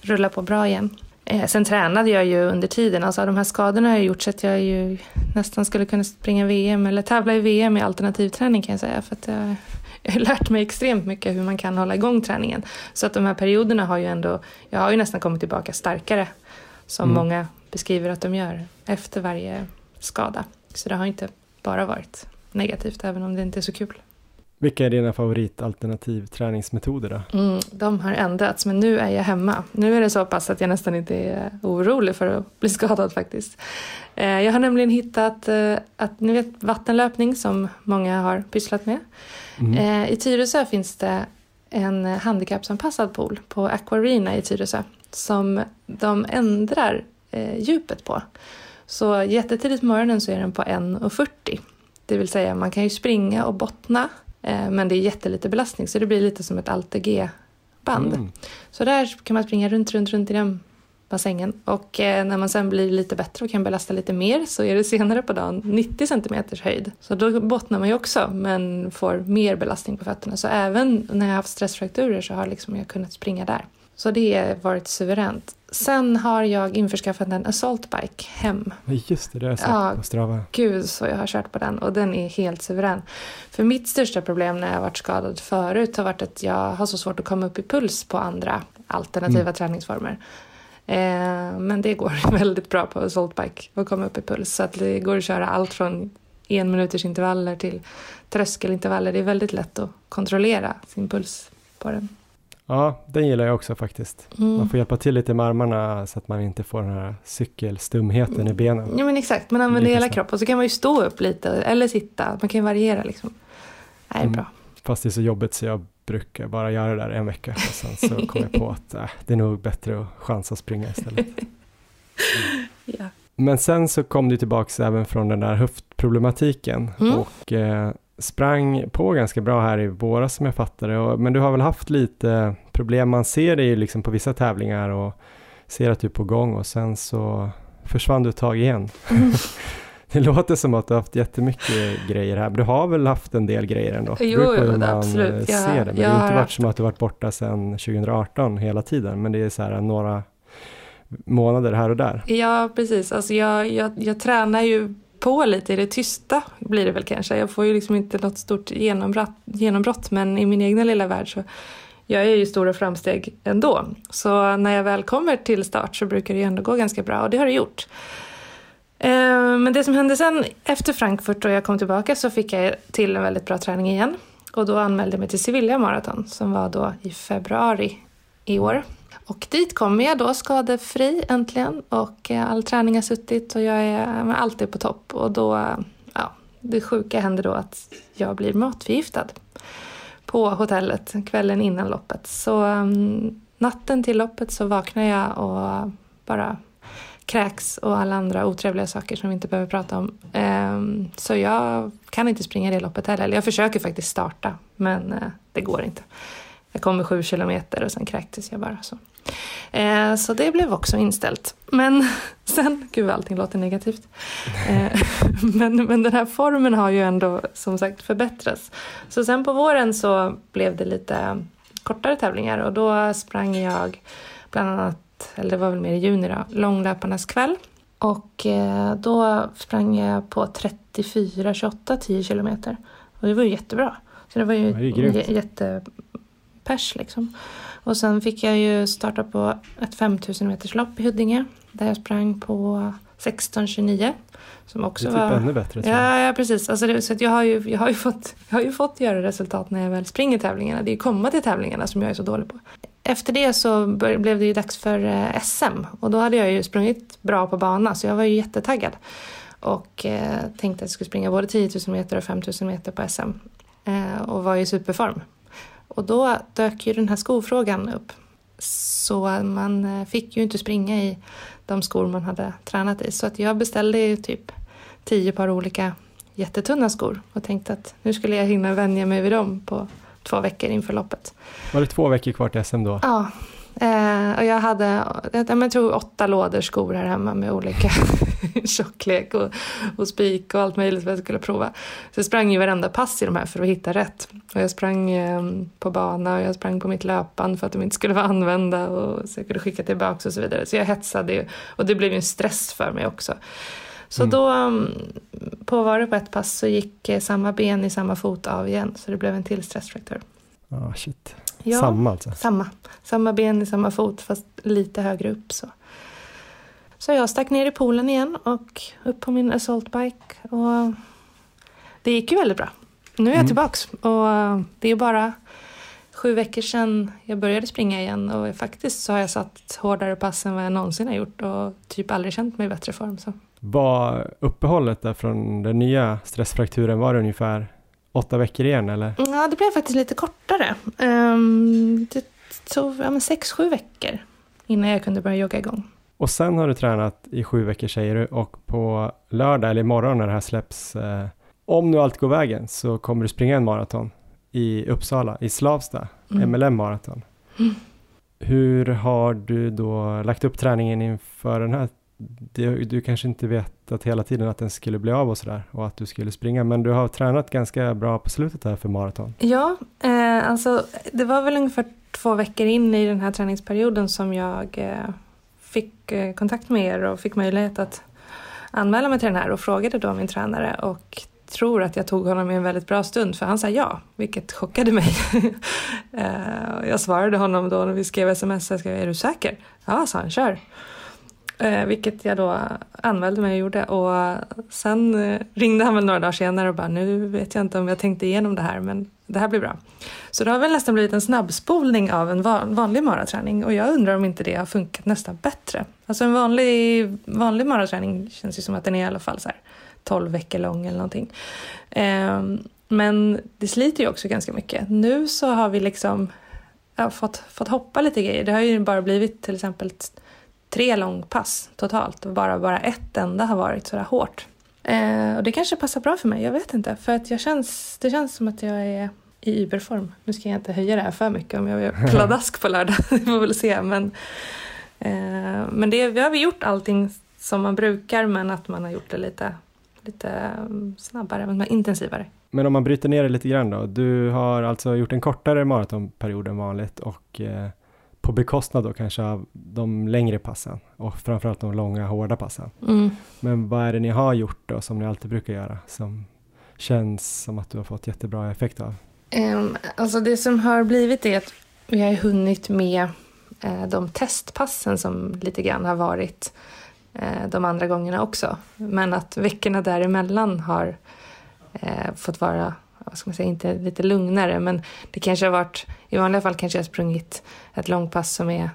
rulla på bra igen. Eh, sen tränade jag ju under tiden. Alltså de här skadorna har jag gjort så att jag ju nästan skulle kunna springa VM eller tävla i VM i alternativträning kan jag säga. För att jag, jag har lärt mig extremt mycket hur man kan hålla igång träningen. Så att de här perioderna har ju ändå, jag har ju nästan kommit tillbaka starkare. Som mm. många beskriver att de gör efter varje skada. Så det har inte bara varit negativt även om det inte är så kul. Vilka är dina favoritalternativ träningsmetoder då? Mm, de har ändrats, men nu är jag hemma. Nu är det så pass att jag nästan inte är orolig för att bli skadad faktiskt. Eh, jag har nämligen hittat eh, att, ni vet vattenlöpning som många har pysslat med. Mm. Eh, I Tyresö finns det en handikappsanpassad pool på Aquarina i Tyresö som de ändrar djupet på. Så jättetidigt på morgonen så är den på 1,40. Det vill säga man kan ju springa och bottna men det är jättelite belastning så det blir lite som ett ALTG-band. Mm. Så där kan man springa runt, runt, runt i den bassängen. Och eh, när man sen blir lite bättre och kan belasta lite mer så är det senare på dagen 90 centimeters höjd. Så då bottnar man ju också men får mer belastning på fötterna. Så även när jag har haft stressfrakturer så har liksom jag kunnat springa där. Så det har varit suveränt. Sen har jag införskaffat en Assault Bike hem. Just det, det har jag sett ja, på Strava. Gud så jag har kört på den och den är helt suverän. För mitt största problem när jag varit skadad förut har varit att jag har så svårt att komma upp i puls på andra alternativa mm. träningsformer. Eh, men det går väldigt bra på Assault Bike att komma upp i puls. Så att det går att köra allt från en minuters intervaller till tröskelintervaller. Det är väldigt lätt att kontrollera sin puls på den. Ja, den gillar jag också faktiskt. Mm. Man får hjälpa till lite med armarna så att man inte får den här cykelstumheten i benen. Ja men exakt, man använder hela kroppen och så kan man ju stå upp lite eller sitta. Man kan variera liksom. Det är mm. bra. Fast det är så jobbigt så jag brukar bara göra det där en vecka och sen så kommer jag på att äh, det är nog bättre att chansa att springa istället. Mm. ja. Men sen så kom du tillbaka även från den där höftproblematiken mm. och eh, sprang på ganska bra här i våras som jag fattade, men du har väl haft lite problem, man ser dig liksom på vissa tävlingar och ser att du är på gång och sen så försvann du ett tag igen. Mm. det låter som att du har haft jättemycket grejer här, men du har väl haft en del grejer ändå? Jo, jo man absolut. Ser det. Men det har inte varit som att du varit borta sedan 2018 hela tiden, men det är så här några månader här och där. Ja, precis. Alltså jag, jag, jag tränar ju på lite i det tysta blir det väl kanske. Jag får ju liksom inte något stort genombrott, genombrott men i min egna lilla värld så jag är ju stora framsteg ändå. Så när jag väl kommer till start så brukar det ju ändå gå ganska bra och det har det gjort. Eh, men det som hände sen efter Frankfurt och jag kom tillbaka så fick jag till en väldigt bra träning igen. Och då anmälde jag mig till Sevilla Marathon som var då i februari i år. Och dit kommer jag då skadefri äntligen och eh, all träning har suttit och jag är alltid på topp. Och då, ja, det sjuka händer då att jag blir matförgiftad på hotellet kvällen innan loppet. Så um, natten till loppet så vaknar jag och bara kräks och alla andra otrevliga saker som vi inte behöver prata om. Um, så jag kan inte springa det loppet heller. Jag försöker faktiskt starta, men uh, det går inte. Jag kom med sju kilometer och sen kräktes jag bara. Så. Eh, så det blev också inställt. Men sen, gud allting låter negativt. Eh, men, men den här formen har ju ändå som sagt förbättrats. Så sen på våren så blev det lite kortare tävlingar och då sprang jag bland annat, eller det var väl mer i juni då, långlöparnas kväll. Och eh, då sprang jag på 34-28 10 kilometer. Och det var ju jättebra. Så det var ju det jättepers liksom. Och sen fick jag ju starta på ett 5000 meters lopp i Huddinge där jag sprang på 16.29. Som också det är typ var... ännu bättre. Ja, ja, precis. Alltså det, så jag, har ju, jag, har ju fått, jag har ju fått göra resultat när jag väl springer tävlingarna. Det är ju komma till tävlingarna som jag är så dålig på. Efter det så blev det ju dags för eh, SM och då hade jag ju sprungit bra på bana så jag var ju jättetaggad. Och eh, tänkte att jag skulle springa både 10 000 meter och 5 000 meter på SM. Eh, och var i superform. Och då dök ju den här skofrågan upp. Så man eh, fick ju inte springa i de skor man hade tränat i. Så att jag beställde ju typ tio par olika jättetunna skor och tänkte att nu skulle jag hinna vänja mig vid dem på två veckor inför loppet. Var det två veckor kvar till SM då? Ja, Eh, och jag hade jag tror åtta lådor skor här hemma med olika tjocklek och, och spik och allt möjligt vad jag skulle prova. Så jag sprang ju varenda pass i de här för att hitta rätt. Och jag sprang eh, på bana och jag sprang på mitt löpband för att de inte skulle vara använda och så jag kunde skicka tillbaka och så vidare. Så jag hetsade ju och det blev ju en stress för mig också. Så mm. då, mm, på var det på ett pass så gick eh, samma ben i samma fot av igen så det blev en till stressfraktur. Ah, shit. Ja, samma alltså? Samma. Samma ben i samma fot fast lite högre upp. Så. så jag stack ner i poolen igen och upp på min assaultbike. Och det gick ju väldigt bra. Nu är jag mm. tillbaks och det är bara sju veckor sedan jag började springa igen och faktiskt så har jag satt hårdare pass än vad jag någonsin har gjort och typ aldrig känt mig i bättre form. Så. Var uppehållet där från den nya stressfrakturen, var det ungefär åtta veckor igen eller? Ja, det blev faktiskt lite kortare. Um, det tog ja, sex, sju veckor innan jag kunde börja jogga igång. Och sen har du tränat i sju veckor säger du och på lördag eller imorgon när det här släpps, eh, om nu allt går vägen så kommer du springa en maraton i Uppsala, i Slavsta, mm. MLM maraton. Mm. Hur har du då lagt upp träningen inför den här du, du kanske inte vetat hela tiden att den skulle bli av och sådär och att du skulle springa, men du har tränat ganska bra på slutet här för maraton. Ja, eh, alltså det var väl ungefär två veckor in i den här träningsperioden som jag eh, fick eh, kontakt med er och fick möjlighet att anmäla mig till den här och frågade då min tränare och tror att jag tog honom i en väldigt bra stund för han sa ja, vilket chockade mig. Eh, jag svarade honom då när vi skrev sms, jag skrev, är du säker? Ja, sa han, kör. Eh, vilket jag då anmälde mig och gjorde. Och sen eh, ringde han väl några dagar senare och bara nu vet jag inte om jag tänkte igenom det här men det här blir bra. Så det har väl nästan blivit en snabbspolning av en vanlig maraträning och jag undrar om inte det har funkat nästan bättre. Alltså en vanlig, vanlig maraträning känns ju som att den är i alla fall så här 12 veckor lång eller någonting. Eh, men det sliter ju också ganska mycket. Nu så har vi liksom ja, fått, fått hoppa lite grejer. Det har ju bara blivit till exempel tre långpass totalt och bara, bara ett enda har varit sådär hårt. Eh, och det kanske passar bra för mig, jag vet inte. För att jag känns, det känns som att jag är i überform. Nu ska jag inte höja det här för mycket om jag är pladask på lördag, vi får väl se. Men, eh, men det, vi har vi gjort allting som man brukar men att man har gjort det lite, lite mm, snabbare, intensivare. Men om man bryter ner det lite grann då. Du har alltså gjort en kortare maratonperiod än vanligt och eh, på bekostnad då kanske av de längre passen och framförallt de långa hårda passen. Mm. Men vad är det ni har gjort då som ni alltid brukar göra som känns som att du har fått jättebra effekt av? Um, alltså det som har blivit är att vi har hunnit med uh, de testpassen som lite grann har varit uh, de andra gångerna också. Men att veckorna däremellan har uh, fått vara vad ska man säga, inte lite lugnare men det kanske har varit, i vanliga fall kanske jag har sprungit ett långpass som är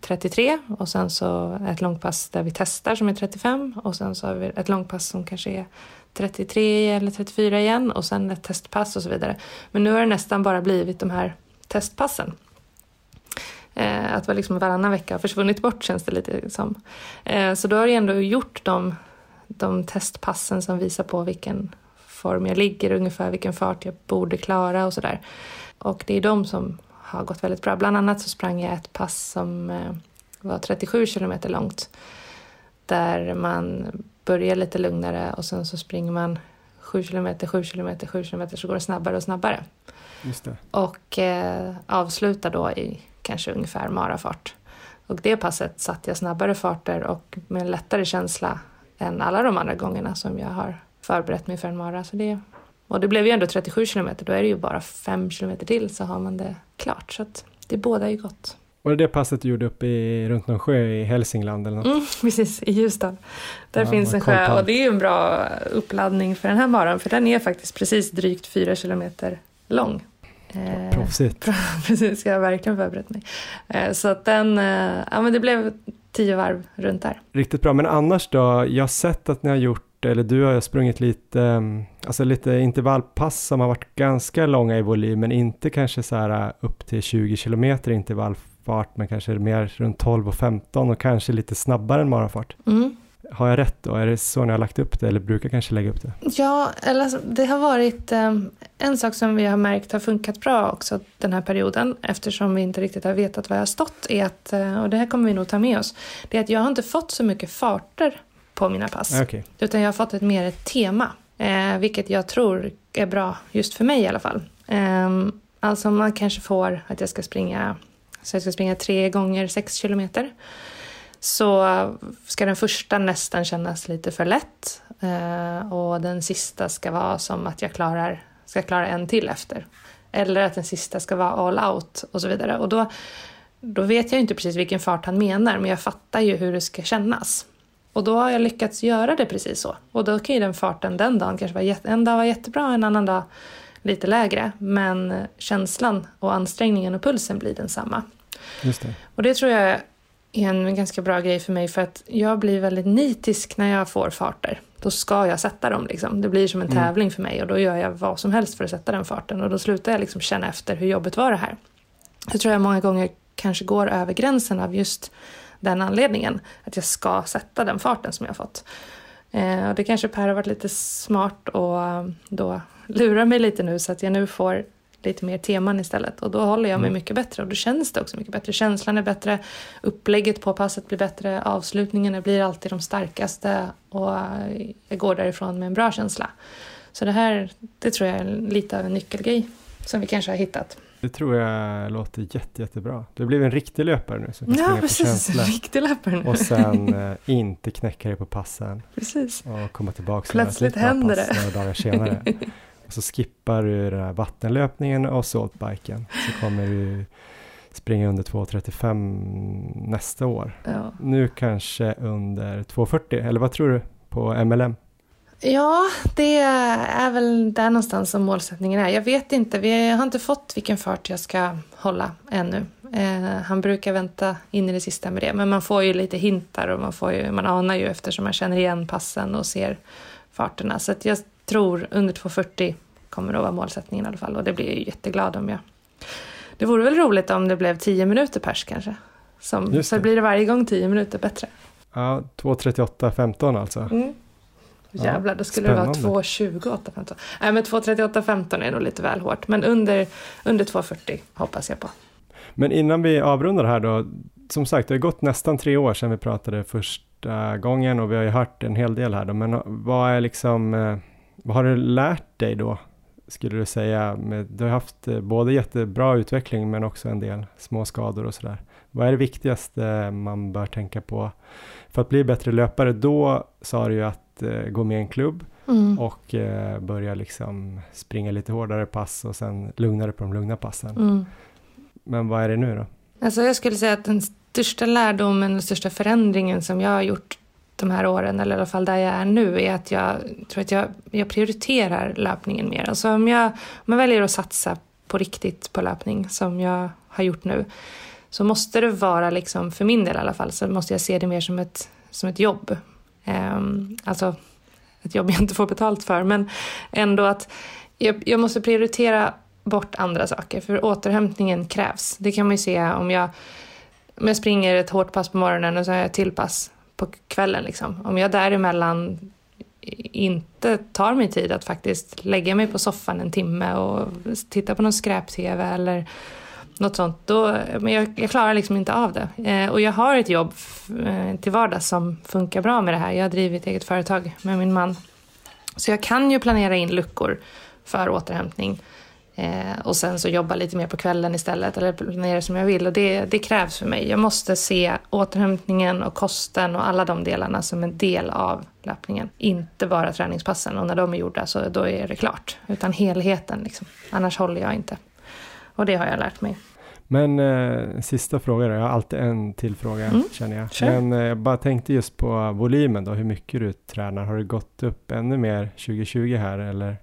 33 och sen så ett långpass där vi testar som är 35 och sen så har vi ett långpass som kanske är 33 eller 34 igen och sen ett testpass och så vidare. Men nu har det nästan bara blivit de här testpassen. Eh, att vara liksom varannan vecka har försvunnit bort känns det lite som. Eh, så då har jag ändå gjort de, de testpassen som visar på vilken form jag ligger, ungefär vilken fart jag borde klara och sådär. Och det är de som har gått väldigt bra. Bland annat så sprang jag ett pass som eh, var 37 kilometer långt. Där man börjar lite lugnare och sen så springer man 7 kilometer, 7 kilometer, 7 kilometer så går det snabbare och snabbare. Just det. Och eh, avslutar då i kanske ungefär marafart. Och det passet satte jag snabbare farter och med en lättare känsla än alla de andra gångerna som jag har förberett mig för en mara. Så det, och det blev ju ändå 37 kilometer, då är det ju bara 5 kilometer till så har man det klart. Så att det båda ju gott. Var det det passet du gjorde uppe i, runt någon sjö i Hälsingland eller något? Mm, precis, i Ljusdal. Där Ja, finns en sjö och det är ju en bra uppladdning för den här maran för den är faktiskt precis drygt 4 kilometer lång. Eh, Proffsigt. precis, jag har verkligen förberett mig. Eh, så att den, eh, ja men det blev tio varv runt där. Riktigt bra, men annars då? Jag har sett att ni har gjort, eller du har sprungit lite, um, alltså lite intervallpass som har varit ganska långa i volym, men inte kanske så här uh, upp till 20 kilometer intervallfart, men kanske mer runt 12 och 15 och kanske lite snabbare än marafart. Mm. Har jag rätt då? Är det så ni har lagt upp det, eller brukar kanske lägga upp det? Ja, eller alltså, det har varit eh, en sak som vi har märkt har funkat bra också den här perioden eftersom vi inte riktigt har vetat vad jag har stått är att, eh, och det här kommer vi nog ta med oss, det är att jag har inte fått så mycket farter på mina pass. Ah, Okej, Utan jag har fått ett mer ett tema. Eh, vilket jag tror är bra just för mig i alla fall. Eh, alltså man kanske får att jag ska springa, så jag ska springa tre gånger sex kilometer. Så ska den första nästan kännas lite för lätt. Eh, och den sista ska vara som att jag klarar, ska klara en till efter. Eller att den sista ska vara all out och så vidare. Och då, då vet jag inte precis vilken fart han menar men jag fattar ju hur det ska kännas. Och då har jag lyckats göra det precis så. Och då kan ju den farten den dagen kanske vara en dag var jättebra, en annan dag lite lägre. Men känslan och ansträngningen och pulsen blir densamma. just det. Och det tror jag är en ganska bra grej för mig för att jag blir väldigt nitisk när jag får farter. Då ska jag sätta dem liksom. Det blir som en Mm. tävling för mig och då gör jag vad som helst för att sätta den farten och då slutar jag liksom känna efter hur jobbet var det här. Så tror jag många gånger kanske går över gränsen av just den anledningen. Att jag ska sätta den farten som jag har fått. Eh, och det kanske Per har varit lite smart och eh, då lurar mig lite nu så att jag nu får lite mer teman istället. Och då håller jag mig Mm. mycket bättre och då känns det också mycket bättre. Känslan är bättre, upplägget på passet blir bättre, avslutningarna blir alltid de starkaste och jag går därifrån med en bra känsla. Så det här, det tror jag är lite av en nyckelgrej som vi kanske har hittat. Det tror jag låter jätte, jättebra. Du blir en riktig löpare nu som kan Ja, springa på precis. känsla. Riktig löpare nu. Och sen eh, inte knäcka dig på passen Precis. och komma tillbaka Plötsligt händer det. några dagar senare. och så skippar du den här vattenlöpningen och saltbiken. Så kommer du springa under 2.35 nästa år. Ja. Nu kanske under 2.40, eller vad tror du på MLM? Ja, det är väl där någonstans som målsättningen är. Jag vet inte, vi har inte fått vilken fart jag ska hålla ännu. Eh, han brukar vänta in i det sista med det, men man får ju lite hintar och man, får ju, man anar ju eftersom man känner igen passen och ser farterna. Så jag tror under 2.40 kommer att vara målsättningen i alla fall och det blir jag ju jätteglad om jag... Det vore väl roligt om det blev 10 minuter pers kanske. Som, så blir det varje gång 10 minuter bättre. Ja, 2.38.15 alltså. Mm. Ja, Jävlar, då skulle det vara spännande. 2.28.15. Nej, men 2.38.15 är nog lite väl hårt. Men under, under 2.40 hoppas jag på. Men innan vi avrundar här då, som sagt, det har gått nästan tre år sedan vi pratade första gången och vi har ju hört en hel del här då, men vad är liksom, eh, vad har du lärt dig då, skulle du säga? Du har haft eh, både jättebra utveckling men också en del små skador och sådär. Vad är det viktigaste man bör tänka på för att bli bättre löpare? Då sa du ju att eh, gå med i en klubb Mm. och eh, börja liksom springa lite hårdare pass och sen lugnare på de lugna passen. Mm. Men vad är det nu då? Alltså jag skulle säga att den största lärdomen, den största förändringen som jag har gjort de här åren, eller i alla fall där jag är nu, är att jag tror att jag, jag prioriterar löpningen mer. Alltså om jag, om jag väljer att satsa på riktigt på löpning, som jag har gjort nu, så måste det vara, liksom, för min del i alla fall, så måste jag se det mer som ett, som ett jobb. Ehm, alltså ett jobb jag inte får betalt för, men ändå att jag, jag måste prioritera bort andra saker, för återhämtningen krävs. Det kan man ju se om jag, om jag springer ett hårt pass på morgonen och så har jag ett till pass på kvällen. Liksom. Om jag däremellan inte tar mig tid att faktiskt lägga mig på soffan en timme och titta på någon skräp-tv eller något sånt, då, men jag, jag klarar liksom inte av det. Eh, och jag har ett jobb eh, till vardags som funkar bra med det här. Jag har drivit eget företag med min man. Så jag kan ju planera in luckor för återhämtning. Eh, och sen så jobba lite mer på kvällen istället eller planera som jag vill. Och det, det krävs för mig. Jag måste se återhämtningen och kosten och alla de delarna som en del av löpningen. Inte bara träningspassen och när de är gjorda så då är det klart. Utan helheten liksom. Annars håller jag inte. Och det har jag lärt mig. Men eh, sista fråga då, jag har alltid en till fråga mm. känner jag. Sure. Men eh, jag bara tänkte just på volymen då, hur mycket du tränar. Har det gått upp ännu mer 2020 här eller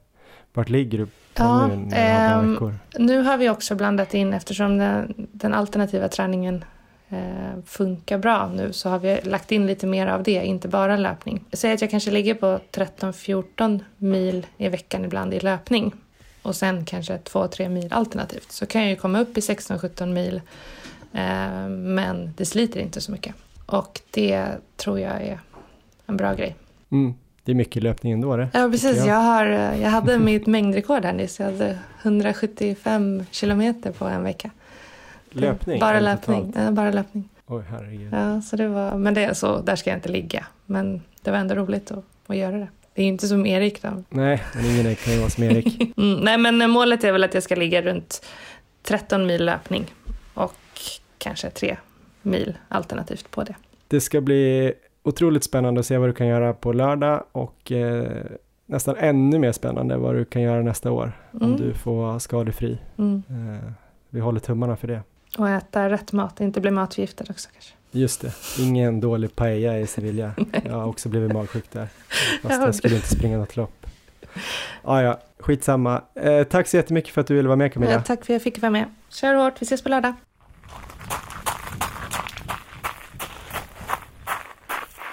vart ligger du ja, nu veckor? Nu har vi också blandat in eftersom den, den alternativa träningen eh, funkar bra nu så har vi lagt in lite mer av det, inte bara löpning. Säg att jag kanske ligger på 13-14 mil i veckan ibland i löpning och sen kanske 2-3 mil alternativt så kan jag ju komma upp i 16-17 mil eh, men det sliter inte så mycket. Och det tror jag är en bra grej. Mm. Det är mycket löpning ändå det. Ja precis, jag. jag. har, jag hade mitt mängdrekord här nyss. Jag hade 175 kilometer på en vecka. Löpning? Bara löpning. Ja, bara löpning. Oj herregud. Ja, så det var, men det är så, där ska jag inte ligga. Men det var ändå roligt att, att göra det. Det är inte som Erik då. Nej, men ingen kan ju vara som Erik. mm, nej, men målet är väl att jag ska ligga runt 13 mil löpning och kanske 3 mil alternativt på det. Det ska bli otroligt spännande att se vad du kan göra på lördag och eh, nästan ännu mer spännande vad du kan göra nästa år mm. om du får vara skadefri. Mm. Eh, vi håller tummarna för det. Och äta rätt mat, inte bli matförgiftad också kanske. Just det, ingen dålig paella i Sevilla. Jag har också blivit magsjuk där. Fast jag skulle inte springa något lopp. Ah, ja, skitsamma. Eh, tack så jättemycket för att du ville vara med Camilla. Ja, tack för att jag fick vara med. Kör hårt, vi ses på lördag.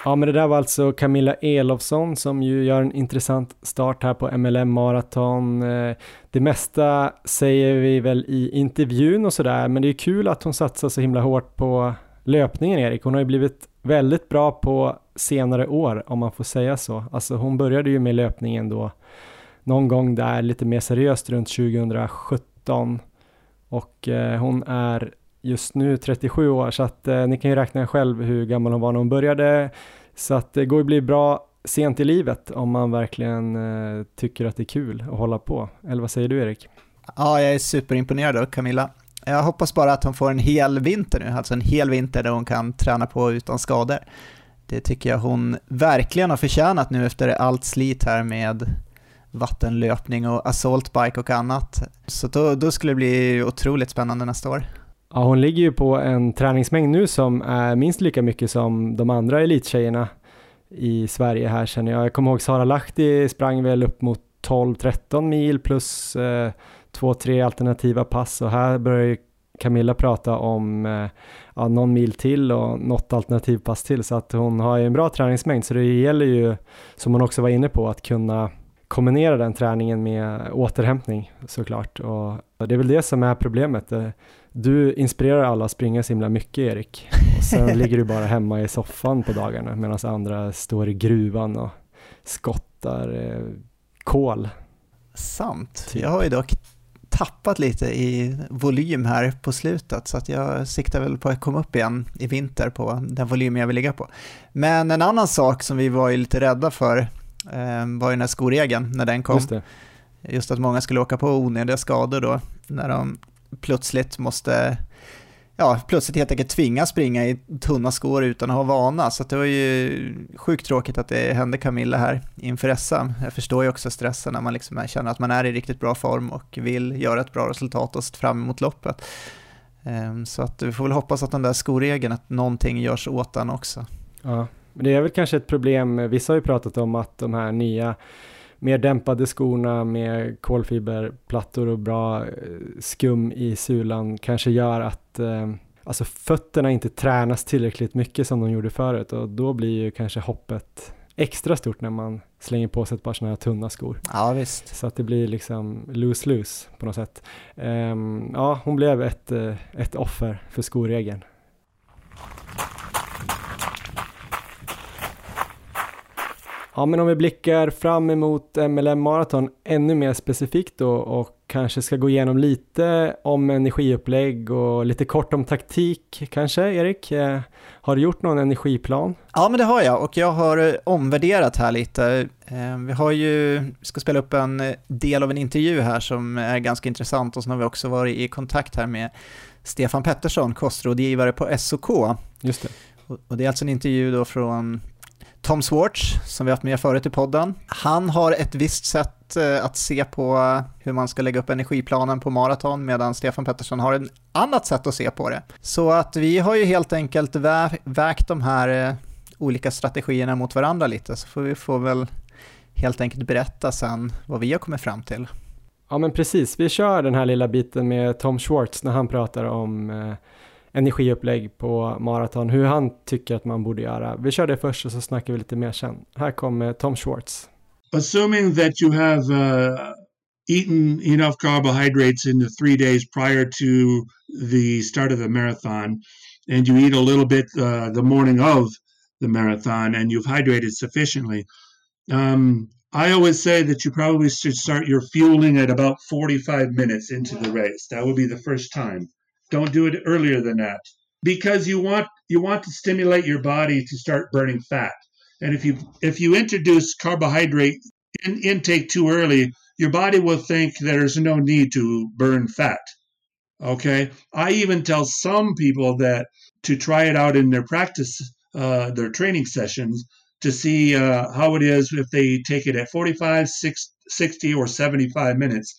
Ja, men det där var alltså Camilla Elofsson som ju gör en intressant start här på MLM Marathon. Eh, det mesta säger vi väl i intervjun och sådär, men det är kul att hon satsar så himla hårt på löpningen Erik. Hon har ju blivit väldigt bra på senare år om man får säga så. Alltså hon började ju med löpningen då någon gång där lite mer seriöst runt 2017 och eh, hon är just nu 37 år så att eh, ni kan ju räkna själv hur gammal hon var när hon började. Så att det går ju bli bra sent i livet om man verkligen eh, tycker att det är kul att hålla på. Eller vad säger du Erik? Ja, jag är superimponerad av Camilla. Jag hoppas bara att hon får en hel vinter nu, alltså en hel vinter där hon kan träna på utan skador. Det tycker jag hon verkligen har förtjänat nu efter allt slit här med vattenlöpning och assaultbike och annat. Så då, då skulle det bli otroligt spännande nästa år. Ja, hon ligger ju på en träningsmängd nu som är minst lika mycket som de andra elittjejerna i Sverige här känner jag. Jag kommer ihåg Sara Lahti sprang väl upp mot 12-13 mil plus eh, två, tre alternativa pass och här börjar Camilla prata om eh, ja, någon mil till och något alternativpass till så att hon har ju en bra träningsmängd så det gäller ju som hon också var inne på att kunna kombinera den träningen med återhämtning såklart och det är väl det som är problemet. Eh, du inspirerar alla att springa så himla mycket Erik och sen ligger du bara hemma i soffan på dagarna medan andra står i gruvan och skottar eh, kol. Sant. Typ. Jag har ju dock tappat lite i volym här på slutet så att jag siktar väl på att komma upp igen i vinter på den volym jag vill ligga på. Men en annan sak som vi var ju lite rädda för eh, var ju den här skoregeln när den kom. Just, Just att många skulle åka på onödiga skador då när de plötsligt måste ja, plötsligt helt enkelt tvingas springa i tunna skor utan att ha vana. Så det var ju sjukt tråkigt att det hände Camilla här inför SM. Jag förstår ju också stressen när man liksom känner att man är i riktigt bra form och vill göra ett bra resultat och se fram emot loppet. Ehm, så att vi får väl hoppas att den där skoregeln, att någonting görs åt den också. Ja, men det är väl kanske ett problem. Vissa har ju pratat om att de här nya mer dämpade skorna med kolfiberplattor och bra eh, skum i sulan kanske gör att eh, alltså fötterna inte tränas tillräckligt mycket som de gjorde förut och då blir ju kanske hoppet extra stort när man slänger på sig ett par sådana här tunna skor. Ja, visst. Så att det blir liksom loose-loose på något sätt. Um, ja, hon blev ett, eh, ett offer för skoregeln. Ja, men om vi blickar fram emot MLM Marathon ännu mer specifikt då och kanske ska gå igenom lite om energiupplägg och lite kort om taktik kanske, Erik? Eh, har du gjort någon energiplan? Ja, men det har jag och jag har eh, omvärderat här lite. Eh, vi har ju, ska spela upp en del av en intervju här som är ganska intressant och sen har vi också varit i kontakt här med Stefan Pettersson, kostrådgivare på SOK. Just det. Och det är alltså en intervju då från Tom Swartz, som vi haft med förut i podden, han har ett visst sätt eh, att se på eh, hur man ska lägga upp energiplanen på maraton medan Stefan Pettersson har ett annat sätt att se på det. Så att vi har ju helt enkelt vä vägt de här eh, olika strategierna mot varandra lite så får vi får väl helt enkelt berätta sen vad vi har kommit fram till. Ja men precis, vi kör den här lilla biten med Tom Schwartz när han pratar om eh, energiupplägg på maraton, hur han tycker att man borde göra. Vi kör det först och så snackar vi lite mer sen. Här kommer Tom Schwartz. Assuming that you have uh, eaten enough carbohydrates in the three days prior to the start of the marathon, and you eat a little bit uh, the morning of the marathon, and you've hydrated sufficiently, um, I always say that you probably should start your fueling at about 45 minutes into the race. That would be the first time. Don't do it earlier than that because you want you want to stimulate your body to start burning fat. And if you if you introduce carbohydrate in, intake too early, your body will think there's no need to burn fat. Okay, I even tell some people that to try it out in their practice, uh, their training sessions, to see uh, how it is if they take it at 45, 60, or 75 minutes.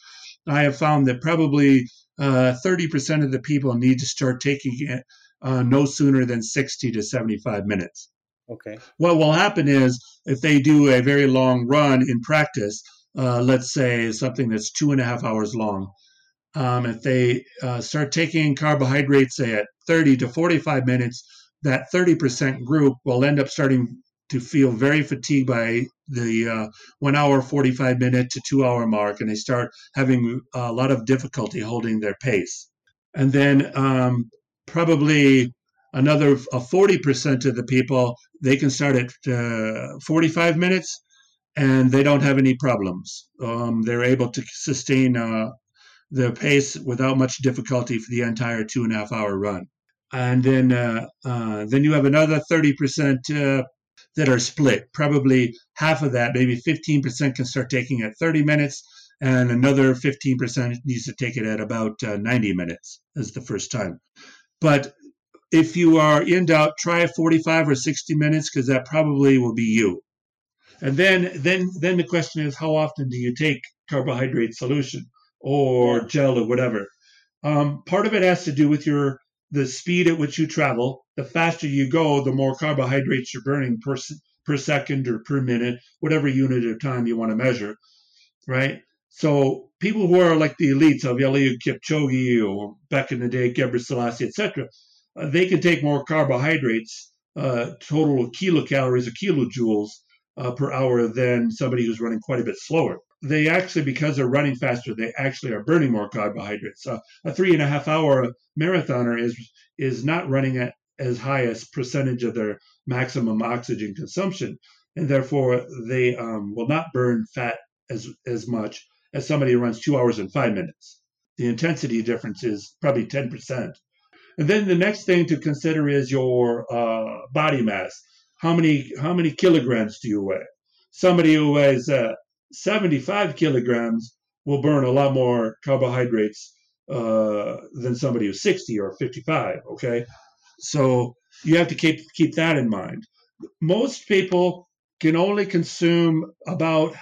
I have found that probably 30% of the people need to start taking it uh, no sooner than 60 to 75 minutes. Okay. What will happen is if they do a very long run in practice, uh, let's say something that's two and a half hours long, um, if they uh, start taking carbohydrates, say at 30 to 45 minutes, that 30% group will end up starting to feel very fatigued by the uh, one hour 45 minute to two hour mark and they start having a lot of difficulty holding their pace. And then um, probably another uh, 40% of the people they can start at uh, 45 minutes and they don't have any problems. Um, they're able to sustain uh, their pace without much difficulty for the entire two and a half hour run. And then uh, uh, then you have another 30% that are split. Probably half of that, maybe 15% can start taking at 30 minutes, and another 15% needs to take it at about uh, 90 minutes as the first time. But if you are in doubt, try 45 or 60 minutes because that probably will be you. And then, then, then the question is, how often do you take carbohydrate solution or gel or whatever? Um, part of it has to do with your the speed at which you travel. The faster you go, the more carbohydrates you're burning per, per second or per minute, whatever unit of time you want to measure, right? So people who are like the elites of Eliud Kipchoge or back in the day, Gebre Selassie, etc., uh, they can take more carbohydrates, uh, total kilocalories or kilojoules uh, per hour than somebody who's running quite a bit slower they actually, because they're running faster, they actually are burning more carbohydrates. So a three and a half hour marathoner is is not running at as high as percentage of their maximum oxygen consumption, and therefore they um, will not burn fat as as much as somebody who runs two hours and five minutes. The intensity difference is probably ten percent. And then the next thing to consider is your uh, body mass. How many how many kilograms do you weigh? Somebody who weighs uh, 75 kilograms will burn a lot more carbohydrates uh, than somebody who's 60 or 55. Okay, so you have to keep keep that in mind. Most people can only consume about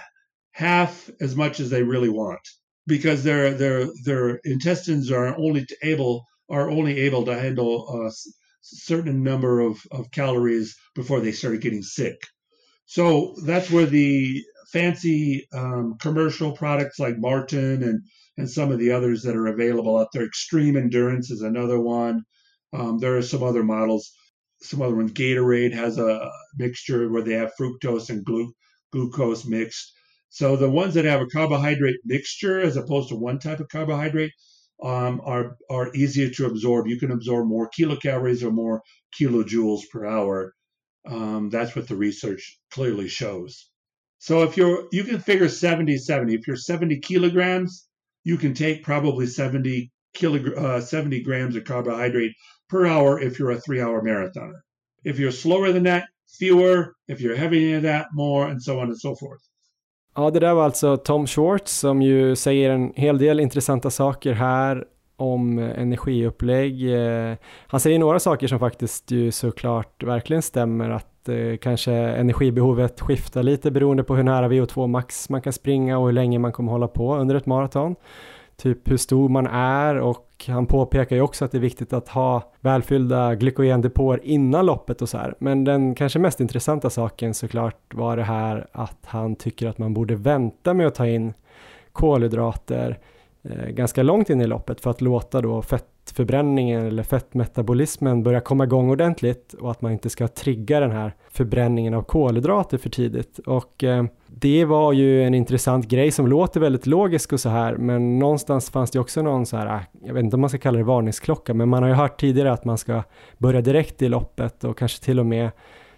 half as much as they really want because their their their intestines are only able are only able to handle a certain number of, of calories before they start getting sick. So that's where the fancy um, commercial products like Martin and and some of the others that are available out there. Extreme Endurance is another one. Um, there are some other models. some other ones. Gatorade has a mixture where they have fructose and glu- glucose mixed. So the ones that have a carbohydrate mixture as opposed to one type of carbohydrate um, are are easier to absorb. You can absorb more kilocalories or more kilojoules per hour. Um, that's what the research clearly shows. So if you're you can figure 70 70. If you're 70 kilograms, you can take probably 70 kilog- uh, 70 grams of carbohydrate per hour if you're a three hour marathoner. If you're slower than that, fewer. If you're heavier than that, more, and so on and so forth. Ja, det där var alltså Tom Schwartz som ju säger en hel del intressanta saker här om energiupplägg. Eh, han säger några saker som faktiskt ju såklart verkligen stämmer att eh, kanske energibehovet skiftar lite beroende på hur nära VO2 max man kan springa och hur länge man kommer hålla på under ett maraton. Typ hur stor man är och han påpekar ju också att det är viktigt att ha välfyllda glykogendepåer innan loppet och så här. Men den kanske mest intressanta saken såklart var det här att han tycker att man borde vänta med att ta in kolhydrater ganska långt in i loppet för att låta då fettförbränningen eller fettmetabolismen börja komma igång ordentligt och att man inte ska trigga den här förbränningen av kolhydrater för tidigt. Och eh, det var ju en intressant grej som låter väldigt logisk och så här, men någonstans fanns det också någon så här, äh, jag vet inte om man ska kalla det varningsklocka, men man har ju hört tidigare att man ska börja direkt i loppet och kanske till och med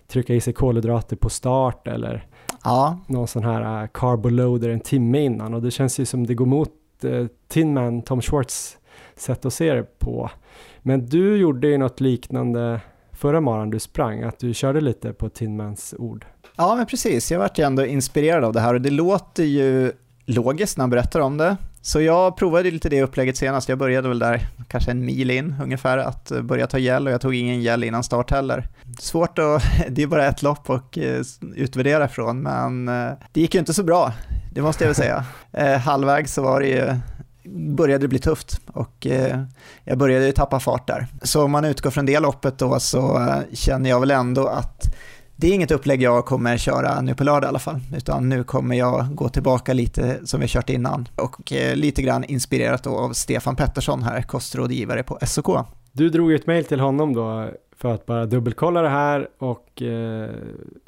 trycka i sig kolhydrater på start eller Ja, någon sån här carboloader en timme innan och det känns ju som det går mot uh, eh, Tinman, Tom Schwartz sätt att se det på. Men du gjorde ju något liknande förra morgonen du sprang, att du körde lite på Tinmans ord. ja men precis. Jag vart ju ändå inspirerad av det här och det låter ju logiskt när han berättar om det. Så jag provade lite det upplägget senast. Jag började väl där kanske en mil in ungefär att eh, börja ta gel och jag tog ingen gel innan start heller. Svårt att, det är bara ett lopp och eh, utvärdera från men det gick ju inte så bra. Det måste jag väl säga. Eh, halvvägs så var det ju började det bli tufft och eh, jag började ju tappa fart där. Så om man utgår från det loppet då så eh, känner jag väl ändå att det är inget upplägg jag kommer köra nu på lördag i alla fall, utan nu kommer jag gå tillbaka lite som vi kört innan och eh, lite grann inspirerat då av Stefan Pettersson här, kostrådgivare på SOK. Du drog ju ett mejl till honom då för att bara dubbelkolla det här och eh,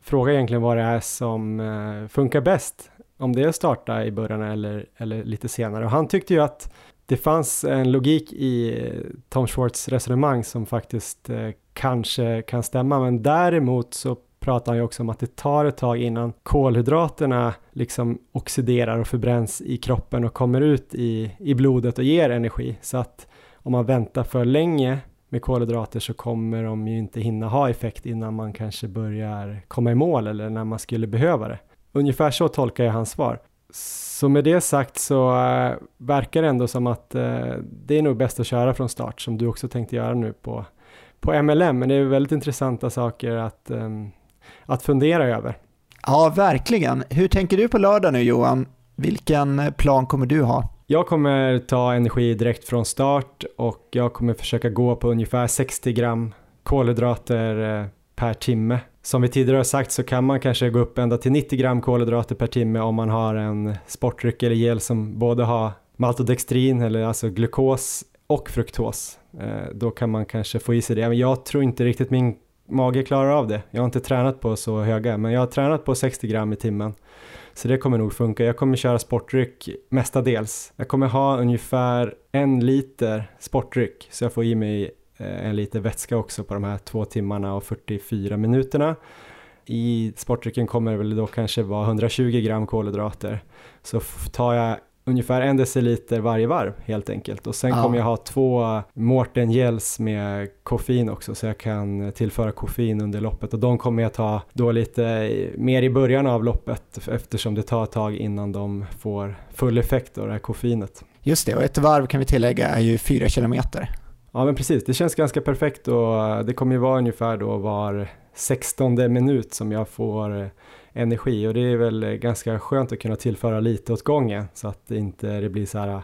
fråga egentligen vad det är som eh, funkar bäst. Om det är att starta i början eller, eller lite senare. Och han tyckte ju att det fanns en logik i eh, Tom Schwartz resonemang som faktiskt eh, kanske kan stämma. Men däremot så pratar han ju också om att det tar ett tag innan kolhydraterna liksom oxiderar och förbränns i kroppen och kommer ut i, i blodet och ger energi. Så att om man väntar för länge med kolhydrater så kommer de ju inte hinna ha effekt innan man kanske börjar komma i mål eller när man skulle behöva det. Ungefär så tolkar jag hans svar. Så med det sagt så äh, verkar det ändå som att äh, det är nog bäst att köra från start som du också tänkte göra nu på, på MLM. Men det är väldigt intressanta saker att, äh, att fundera över. Ja, verkligen. Hur tänker du på lördag nu Johan? Vilken plan kommer du ha? Jag kommer ta energi direkt från start och jag kommer försöka gå på ungefär 60 gram kolhydrater per timme. Som vi tidigare har sagt så kan man kanske gå upp ända till 90 gram kolhydrater per timme om man har en sportdryck eller gel som både har maltodextrin eller alltså glukos och fruktos. Eh, då kan man kanske få i sig det. Men jag tror inte riktigt min mage klarar av det. Jag har inte tränat på så höga, men jag har tränat på 60 gram i timmen. Så det kommer nog funka. Jag kommer köra sportdryck mestadels. Jag kommer ha ungefär en liter sportdryck så jag får i mig en liter vätska också på de här två timmarna och 44 minuterna. I sportdrycken kommer det väl då kanske vara 120 gram kolhydrater. Så tar jag ungefär en deciliter varje varv helt enkelt. Och sen ja. kommer jag ha två Morten Gels med koffein också så jag kan tillföra koffein under loppet och de kommer jag ta då lite mer i början av loppet eftersom det tar ett tag innan de får full effekt av det här koffeinet. Just det, och ett varv kan vi tillägga är ju fyra kilometer. Ja men precis, det känns ganska perfekt och eh, det kommer ju vara ungefär då var 16 minut som jag får eh, energi och det är väl eh, ganska skönt att kunna tillföra lite åt gången så att det inte det blir så här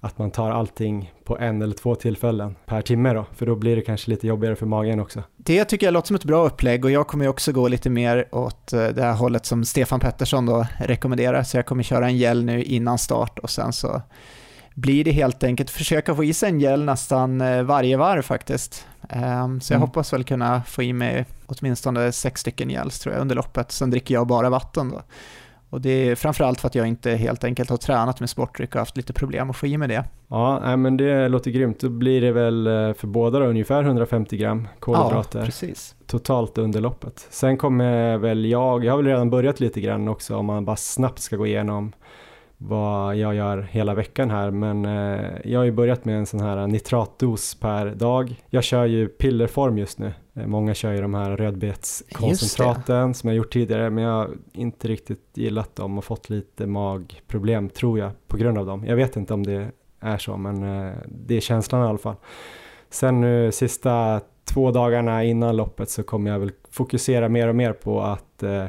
att man tar allting på en eller två tillfällen per timme då, för då blir det kanske lite jobbigare för magen också. Det tycker jag låter som ett bra upplägg och jag kommer ju också gå lite mer åt det här hållet som Stefan Pettersson då rekommenderar, så jag kommer köra en gel nu innan start och sen så blir det helt enkelt försöka få i sig en gel nästan eh, varje varv faktiskt. Ehm, så jag mm. hoppas väl kunna få i mig åtminstone sex stycken gels tror jag under loppet. Sen dricker jag bara vatten då. Och det är framförallt för att jag inte helt enkelt har tränat med sportdryck och haft lite problem att få i mig det. Ja, men det låter grymt. Då blir det väl eh, för båda då, ungefär 150 gram kolhydrater ja, precis. totalt under loppet. Sen kommer väl jag, jag har väl redan börjat lite grann också om man bara snabbt ska gå igenom vad jag gör hela veckan här men eh, jag har ju börjat med en sån här nitratdos per dag. Jag kör ju pillerform just nu. Eh, många kör ju de här rödbetskoncentraten som jag gjort tidigare men jag har inte riktigt gillat dem och fått lite magproblem tror jag på grund av dem. Jag vet inte om det är så men eh, det är känslan i alla fall. Sen nu sista två dagarna innan loppet så kommer jag väl fokusera mer och mer på att eh,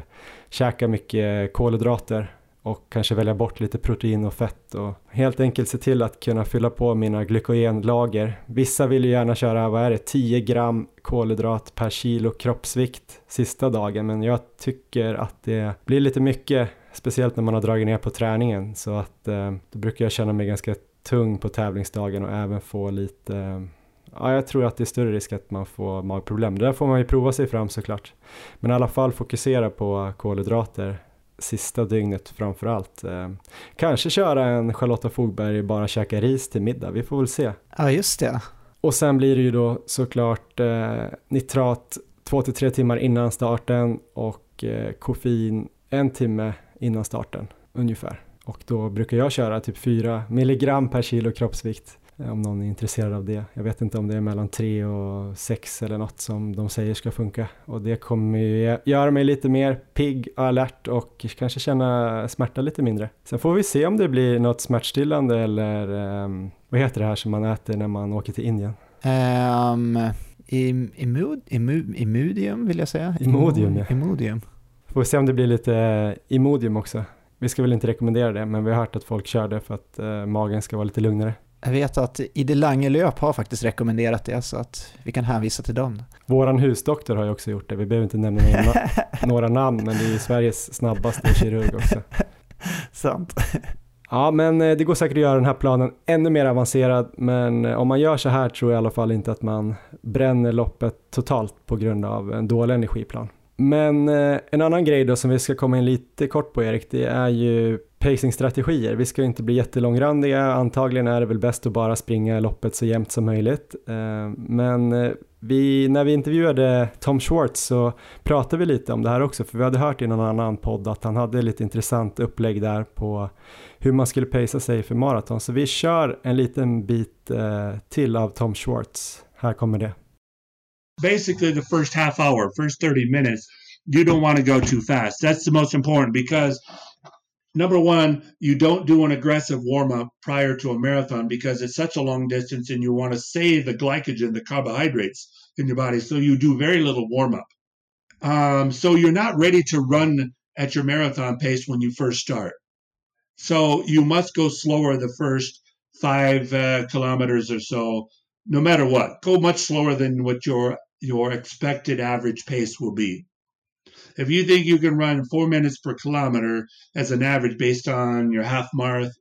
käka mycket kolhydrater och kanske välja bort lite protein och fett och helt enkelt se till att kunna fylla på mina glykogenlager. Vissa vill ju gärna köra, vad är det, 10 gram kolhydrat per kilo kroppsvikt sista dagen men jag tycker att det blir lite mycket, speciellt när man har dragit ner på träningen så att eh, då brukar jag känna mig ganska tung på tävlingsdagen och även få lite eh, Ja, jag tror att det är större risk att man får magproblem. Det där får man ju prova sig fram såklart. Men i alla fall fokusera på kolhydrater sista dygnet framför allt. Eh, kanske köra en Charlotta Fogberg bara käka ris till middag, vi får väl se. Ja, just det. Och sen blir det ju då såklart eh, nitrat två till tre timmar innan starten och eh, koffein en timme innan starten ungefär. Och då brukar jag köra typ 4 milligram per kilo kroppsvikt om någon är intresserad av det. Jag vet inte om det är mellan 3 och 6 eller något som de säger ska funka och det kommer ju göra mig lite mer pigg och alert och kanske känna smärta lite mindre. Sen får vi se om det blir något smärtstillande eller um, vad heter det här som man äter när man åker till Indien? Um, im, imud, imud, imudium vill jag säga. Imodium, ja. Imodium. Får vi se om det blir lite imodium också. Vi ska väl inte rekommendera det, men vi har hört att folk kör det för att uh, magen ska vara lite lugnare. Jag vet att Ide Langelöp har faktiskt rekommenderat det så att vi kan hänvisa till dem. Våran husdoktor har ju också gjort det. Vi behöver inte nämna några, några namn men det är ju Sveriges snabbaste kirurg också. Sant. Ja, men eh, det går säkert att göra den här planen ännu mer avancerad, men eh, om man gör så här tror jag i alla fall inte att man bränner loppet totalt på grund av en dålig energiplan. Men eh, en annan grej då som vi ska komma in lite kort på Erik, det är ju pacingstrategier. Vi ska inte bli jättelångrandiga, antagligen är det väl bäst att bara springa loppet så jämnt som möjligt. Eh, men eh, vi, när vi intervjuade Tom Schwartz så pratade vi lite om det här också, för vi hade hört i någon annan podd att han hade lite intressant upplägg där på hur man skulle pacea sig för maraton. Så vi kör en liten bit till av Tom Schwartz. Här kommer det. Basically the first half hour, first 30 minutes, you don't want to go too fast. That's the most important because number one, you don't do an aggressive warm up prior to a marathon because it's such a long distance and you want to save the glycogen, the carbohydrates in your body. So you do very little warm up. Um, so you're not ready to run at your marathon pace when you first start. So you must go slower the first five uh, kilometers or so no matter what. Go much slower than what your your expected average pace will be. If you think you can run four minutes per kilometer as an average based on your half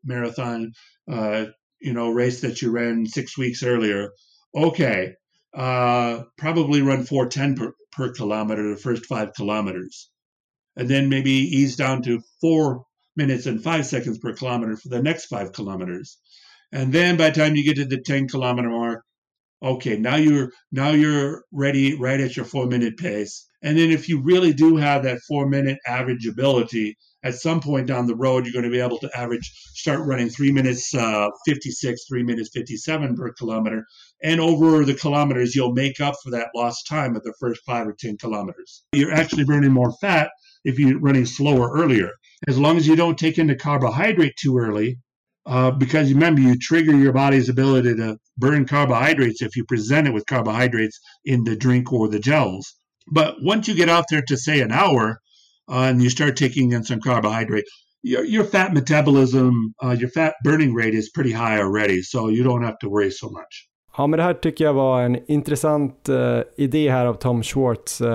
marathon, uh, you know, race that you ran six weeks earlier, okay, uh, probably run 410 per, per kilometer the first five kilometers. And then maybe ease down to four minutes and five seconds per kilometer for the next five kilometers. And then by the time you get to the 10 kilometer mark, okay now you're now you're ready right at your four minute pace. And then if you really do have that four minute average ability at some point down the road you're going to be able to average start running three minutes uh, 56 three minutes 57 per kilometer. And over the kilometers you'll make up for that lost time at the first five or ten kilometers. You're actually burning more fat if you're running slower earlier. As long as you don't take in the carbohydrate too early uh, because remember, you trigger your body's ability to burn carbohydrates if you present it with carbohydrates in the drink or the gels. But once you get out there to say an hour uh, and you start taking in some carbohydrate, your, your fat metabolism, uh, your fat burning rate is pretty high already, so you don't have to worry so much. Ja, men det här tycker jag var en intressant uh, idé här av Tom Schwartz. Uh,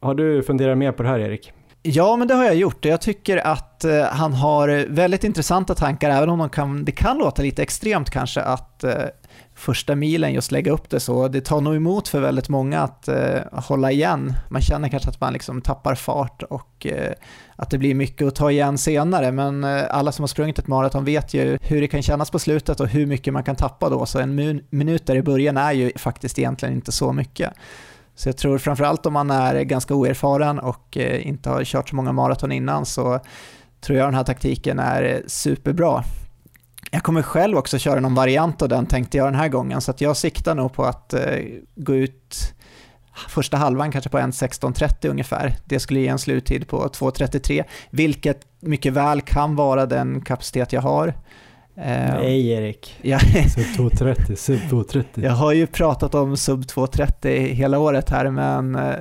har du funderat mer på det här, Erik? Ja, men det har jag gjort. Jag tycker att eh, han har väldigt intressanta tankar, även om de kan, det kan låta lite extremt kanske att eh, första milen just lägga upp det så. Det tar nog emot för väldigt många att eh, hålla igen. Man känner kanske att man liksom tappar fart och eh, att det blir mycket att ta igen senare. Men eh, alla som har sprungit ett maraton vet ju hur det kan kännas på slutet och hur mycket man kan tappa då. Så en minut där i början är ju faktiskt egentligen inte så mycket. Så jag tror framförallt om man är ganska oerfaren och eh, inte har kört så många maraton innan så tror jag den här taktiken är superbra. Jag kommer själv också köra någon variant av den tänkte jag den här gången, så att jag siktar nog på att eh, gå ut första halvan kanske på 1.16.30 ungefär. Det skulle ge en sluttid på 2.33, vilket mycket väl kan vara den kapacitet jag har. Nej Erik, ja. sub 2.30, sub 2.30. Jag har ju pratat om sub 2.30 hela året här, men eh,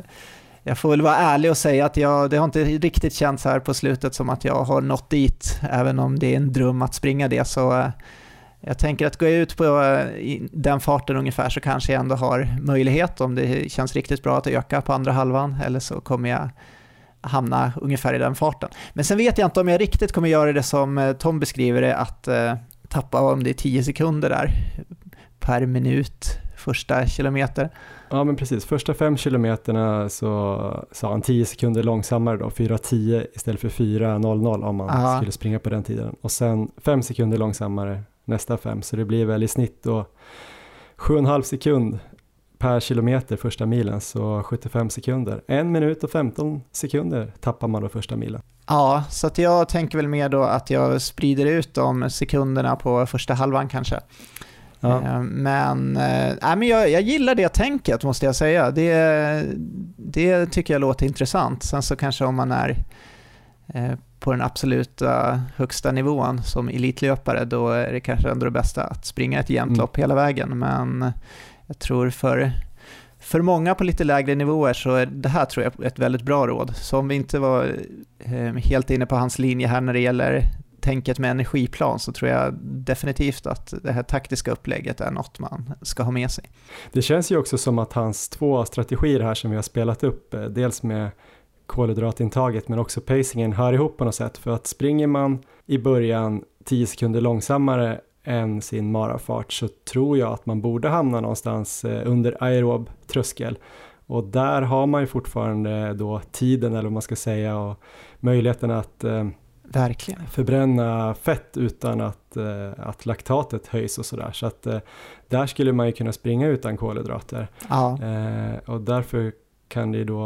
jag får väl vara ärlig och säga att jag, det har inte riktigt känts här på slutet som att jag har nått dit, även om det är en dröm att springa det. Så eh, jag tänker att gå ut på eh, den farten ungefär så kanske jag ändå har möjlighet om det känns riktigt bra att öka på andra halvan, eller så kommer jag hamna ungefär i den farten. Men sen vet jag inte om jag riktigt kommer göra det som eh, Tom beskriver det, att tappa om det är 10 sekunder där per minut första kilometer. Ja men precis, första fem kilometerna så sa han 10 sekunder långsammare då, 4.10 istället för 4.00 om man Aha. skulle springa på den tiden. Och sen fem sekunder långsammare nästa fem, så det blir väl i snitt då 7,5 sekund per kilometer första milen, så 75 sekunder. En minut och 15 sekunder tappar man då första milen. Ja, så att jag tänker väl mer då att jag sprider ut de sekunderna på första halvan kanske. Ja. Eh, men, äh, men jag, jag gillar det tänket måste jag säga. Det, det tycker jag låter intressant. Sen så kanske om man är eh, på den absoluta högsta nivån som elitlöpare, då är det kanske ändå det bästa att springa ett jämnt mm. lopp hela vägen. Men jag tror för, för många på lite lägre nivåer så är det här tror jag ett väldigt bra råd. Så om vi inte var ehm, helt inne på hans linje här när det gäller tänket med energiplan så tror jag definitivt att det här taktiska upplägget är något man ska ha med sig. Det känns ju också som att hans två strategier här som vi har spelat upp, eh, dels med kolhydratintaget men också pacingen hör ihop på något sätt. För att springer man i början 10 sekunder långsammare än sin marafart så tror jag att man borde hamna någonstans eh, under aerob tröskel. Och där har man ju fortfarande då tiden eller vad man ska säga och möjligheten att eh, Verkligen. förbränna fett utan att, eh, att laktatet höjs och sådär. Så att där skulle man ju kunna springa utan kolhydrater. Ja. Och därför kan det då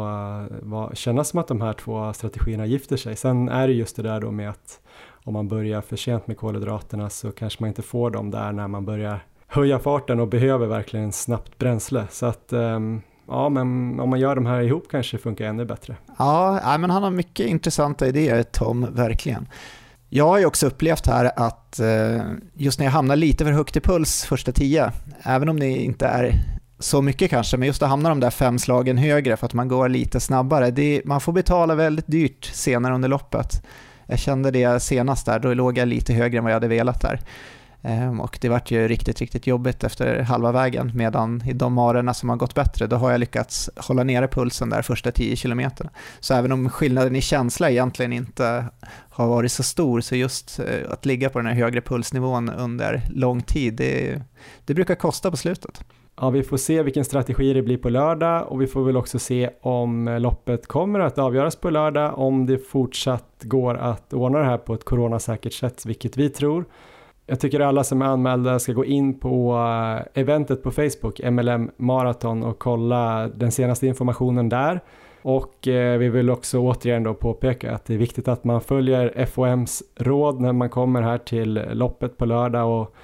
vara, kännas som att de här två strategierna gifter sig. Sen är det just det där då med att om man börjar för sent med kolhydraterna så kanske man inte får dem där när man börjar höja farten och behöver verkligen snabbt bränsle. Så att ehm, ja, men om man gör de här ihop kanske det funkar ännu bättre. Ja, men han har mycket intressanta idéer, Tom, verkligen. Jag har ju också upplevt här att eh, just när jag hamnar lite för högt i puls första tio, även om det inte är så mycket kanske, men just att hamna de där fem slagen högre för att man går lite snabbare, det, man får betala väldigt dyrt senare under loppet. Jag kände det senast där, då låg jag lite högre än vad jag hade velat där. Ehm, och det vart ju riktigt, riktigt jobbigt efter halva vägen, medan i de marerna som har gått bättre, då har jag lyckats hålla nere pulsen där första 10 kilometerna. Så även om skillnaden i känsla egentligen inte har varit så stor, så just eh, att ligga på den här högre pulsnivån under lång tid, det, det brukar kosta på slutet. Ja, vi får se vilken strategi det blir på lördag och vi får väl också se om loppet kommer att avgöras på lördag, om det fortsatt går att ordna det här på ett coronasäkert sätt, vilket vi tror. Jag tycker alla som är anmälda ska gå in på eh, eventet på Facebook, MLM Marathon och kolla den senaste informationen där. Och eh, vi vill också återigen då påpeka att det är viktigt att man följer FOMs råd när man kommer här till loppet på lördag och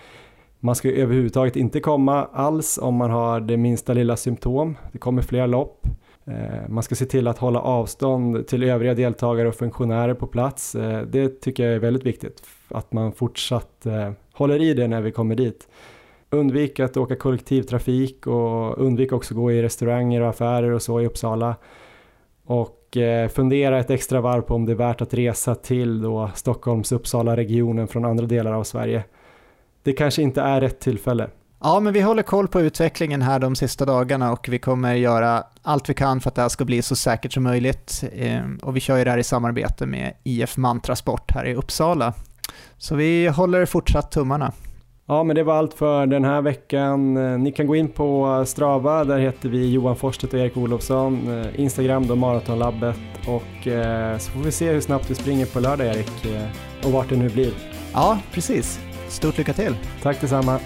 man ska överhuvudtaget inte komma alls om man har det minsta lilla symptom. Det kommer fler lopp. Eh, man ska se till att hålla avstånd till övriga deltagare och funktionärer på plats. Eh, det tycker jag är väldigt viktigt att man fortsatt eh, håller i det när vi kommer dit. Undvik att åka kollektivtrafik och undvik också gå i restauranger och affärer och så i Uppsala. Och fundera ett extra varv på om det är värt att resa till då Stockholms Uppsala-regionen från andra delar av Sverige. Det kanske inte är rätt tillfälle. Ja, men vi håller koll på utvecklingen här de sista dagarna och vi kommer göra allt vi kan för att det här ska bli så säkert som möjligt. Ehm, och vi kör ju det här i samarbete med IF Mantrasport här i Uppsala. Så vi håller fortsatt tummarna. Ja, men det var allt för den här veckan. Eh, ni kan gå in på Strava, där heter vi Johan Forsstedt och Erik Olofsson. Eh, Instagram då Maratonlabbet och eh, så får vi se hur snabbt du springer på lördag Erik och vart det nu blir. Ja, precis. Stort lycka till! Tack detsamma!